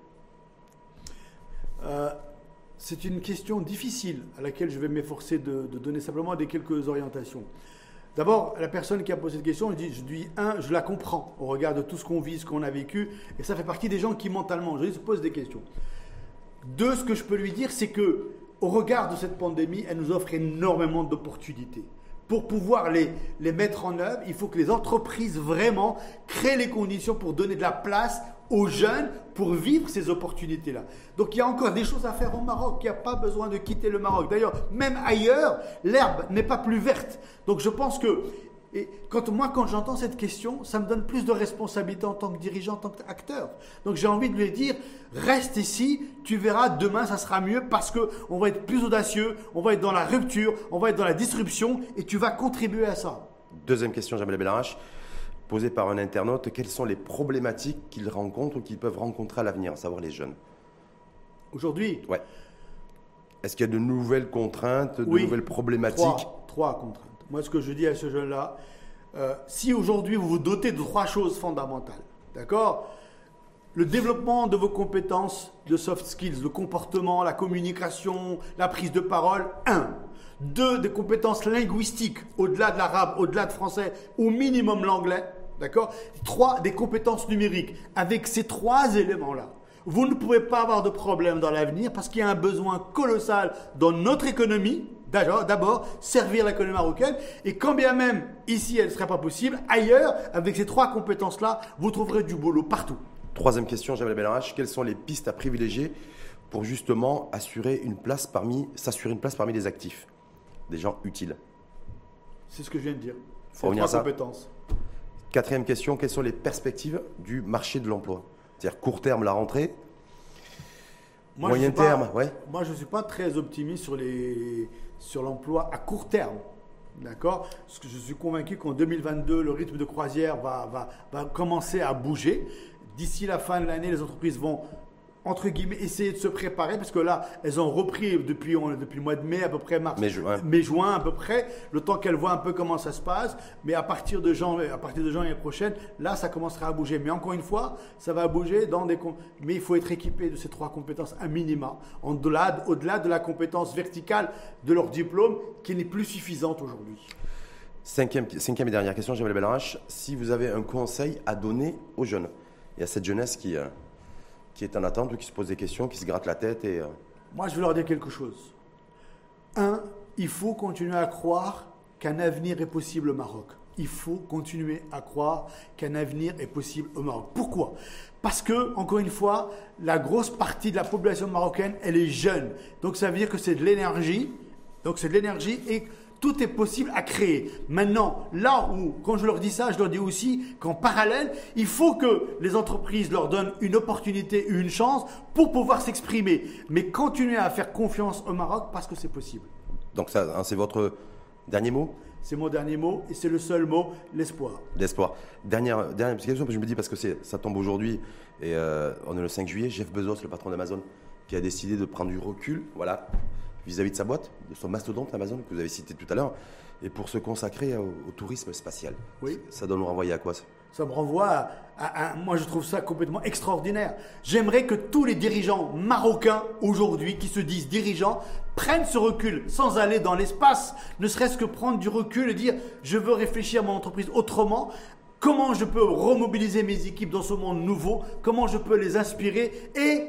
C'est une question difficile à laquelle je vais m'efforcer de, donner simplement des quelques orientations. D'abord, la personne qui a posé cette question, je dis, je un, je la comprends au regard de tout ce qu'on vit, ce qu'on a vécu, et ça fait partie des gens qui mentalement, je dis, se posent des questions. Deux, ce que je peux lui dire, c'est que, au regard de cette pandémie, elle nous offre énormément d'opportunités. Pour pouvoir les, les mettre en œuvre, il faut que les entreprises vraiment créent les conditions pour donner de la place aux jeunes pour vivre ces opportunités-là. Donc il y a encore des choses à faire au Maroc. Il n'y a pas besoin de quitter le Maroc. D'ailleurs, même ailleurs, l'herbe n'est pas plus verte. Donc je pense que et quand moi, quand j'entends cette question, ça me donne plus de responsabilité en tant que dirigeant, en tant qu'acteur. Donc j'ai envie de lui dire, reste ici, tu verras, demain ça sera mieux parce que on va être plus audacieux, on va être dans la rupture, on va être dans la disruption et tu vas contribuer à ça. Deuxième question, Jamel Belarache posée par un internaute, quelles sont les problématiques qu'ils rencontrent ou qu'ils peuvent rencontrer à l'avenir, à savoir les jeunes? Aujourd'hui? Ouais. Est-ce qu'il y a de nouvelles contraintes, de nouvelles problématiques? Trois, contraintes. Moi, ce que je dis à ce jeune-là, euh, si aujourd'hui vous vous dotez de trois choses fondamentales, d'accord? Le développement de vos compétences de soft skills, le comportement, la communication, la prise de parole, un. Deux, des compétences linguistiques, au-delà de l'arabe, au-delà de français, au minimum l'anglais. D'accord? Trois, des compétences numériques. Avec ces trois éléments-là, vous ne pouvez pas avoir de problème dans l'avenir parce qu'il y a un besoin colossal dans notre économie. D'abord, servir l'économie marocaine. Et quand bien même ici, elle ne serait pas possible, ailleurs, avec ces trois compétences-là, vous trouverez du boulot partout. Troisième question, Jamel Benarache. Quelles sont les pistes à privilégier pour justement assurer une place parmi, s'assurer une place parmi les actifs Des gens utiles? C'est ce que je viens de dire. Faut revenir à compétences. Quatrième question, quelles sont les perspectives du marché de l'emploi? C'est-à-dire court terme, la rentrée? Moyen terme, ouais. Moi, je ne suis pas très optimiste sur, les, sur l'emploi à court terme. D'accord? Parce que je suis convaincu qu'en 2022, le rythme de croisière va, va, va commencer à bouger. D'ici la fin de l'année, les entreprises vont entre guillemets, essayer de se préparer, parce que là, elles ont repris depuis, depuis le mois de mai, à peu près mars, mai, juin, mai, juin à peu près, le temps qu'elles voient un peu comment ça se passe. Mais à partir de janvier, à partir de janvier prochaine, là, ça commencera à bouger. Mais encore une fois, ça va bouger dans des. Mais il faut être équipé de ces trois compétences à minima, au-delà au-delà de la compétence verticale de leur diplôme, qui n'est plus suffisante aujourd'hui. Cinquième, cinquième et dernière question, Jamel Belarache. Si vous avez un conseil à donner aux jeunes et à cette jeunesse qui. Euh, est en attente ou qui se pose des questions, qui se gratte la tête. Euh, Moi, je veux leur dire quelque chose. Un, il faut continuer à croire qu'un avenir est possible au Maroc. Il faut continuer à croire qu'un avenir est possible au Maroc. Pourquoi? Parce que, encore une fois, la grosse partie de la population marocaine, elle est jeune. Donc ça veut dire que c'est de l'énergie. Donc c'est de l'énergie et tout est possible à créer. Maintenant, là où, quand je leur dis ça, je leur dis aussi qu'en parallèle, il faut que les entreprises leur donnent une opportunité, une chance pour pouvoir s'exprimer. Mais continuer à faire confiance au Maroc parce que c'est possible. Donc ça, hein, c'est votre dernier mot? C'est mon dernier mot et c'est le seul mot, l'espoir. L'espoir. Dernière, dernière petite question, je me dis parce que ça tombe aujourd'hui et euh, on est le 5 juillet, Jeff Bezos, le patron d'Amazon, qui a décidé de prendre du recul, voilà, vis-à-vis de sa boîte, de son mastodonte Amazon que vous avez cité tout à l'heure, et pour se consacrer au, tourisme spatial. Oui. Ça doit nous renvoyer à quoi ça? Ça me renvoie à, Moi, je trouve ça complètement extraordinaire. J'aimerais que tous les dirigeants marocains aujourd'hui, qui se disent dirigeants, prennent ce recul sans aller dans l'espace, ne serait-ce que prendre du recul et dire je veux réfléchir à mon entreprise autrement. Comment je peux remobiliser mes équipes dans ce monde nouveau? Comment je peux les inspirer et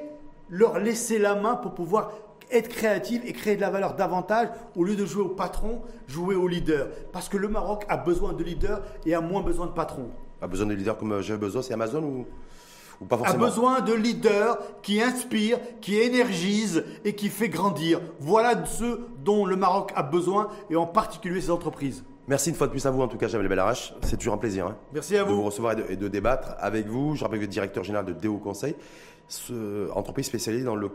leur laisser la main pour pouvoir être créatif et créer de la valeur davantage au lieu de jouer au patron, jouer au leader. Parce que le Maroc a besoin de leaders et a moins besoin de patrons. A besoin de leaders comme Jeff Bezos et Amazon ou, ou pas forcément? A besoin de leaders qui inspirent, qui énergisent et qui fait grandir. Voilà ce dont le Maroc a besoin et en particulier ses entreprises. Merci une fois de plus à vous, en tout cas, Jamel Belarache. C'est toujours un plaisir hein, Merci à de vous vous. recevoir et de, et de débattre avec vous. Je rappelle que vous êtes directeur général de Déo Conseil, ce- entreprise spécialisée dans le,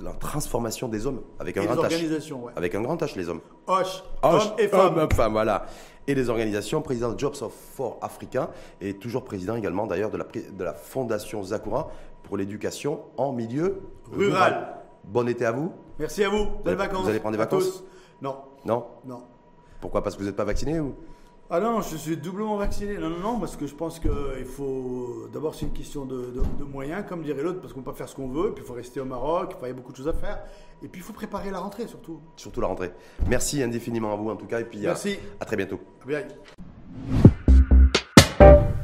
la transformation des hommes, avec un Et grand H. ouais. Avec un grand H, les hommes. Hoche, Hoche, hommes et femmes. hommes, femmes, voilà. Et les organisations, président de Jobs of for Africa, et toujours président également d'ailleurs de la, de la Fondation Zakura pour l'éducation en milieu rural. Rural. Bon été à vous Merci à vous. Belles Vous vacances. allez prendre des vacances tous. Non, Non non. Pourquoi? Parce que vous n'êtes pas vacciné ou? Ah non, je suis doublement vacciné. Non, non, non, parce que je pense qu'il euh, faut. Euh, d'abord, c'est une question de, moyens, comme dirait l'autre, parce qu'on peut faire ce qu'on veut, puis il faut rester au Maroc, il y a beaucoup de choses à faire. Et puis, il faut préparer la rentrée, surtout. Surtout la rentrée. Merci indéfiniment à vous, en tout cas, et puis euh, Merci. À, très bientôt. À.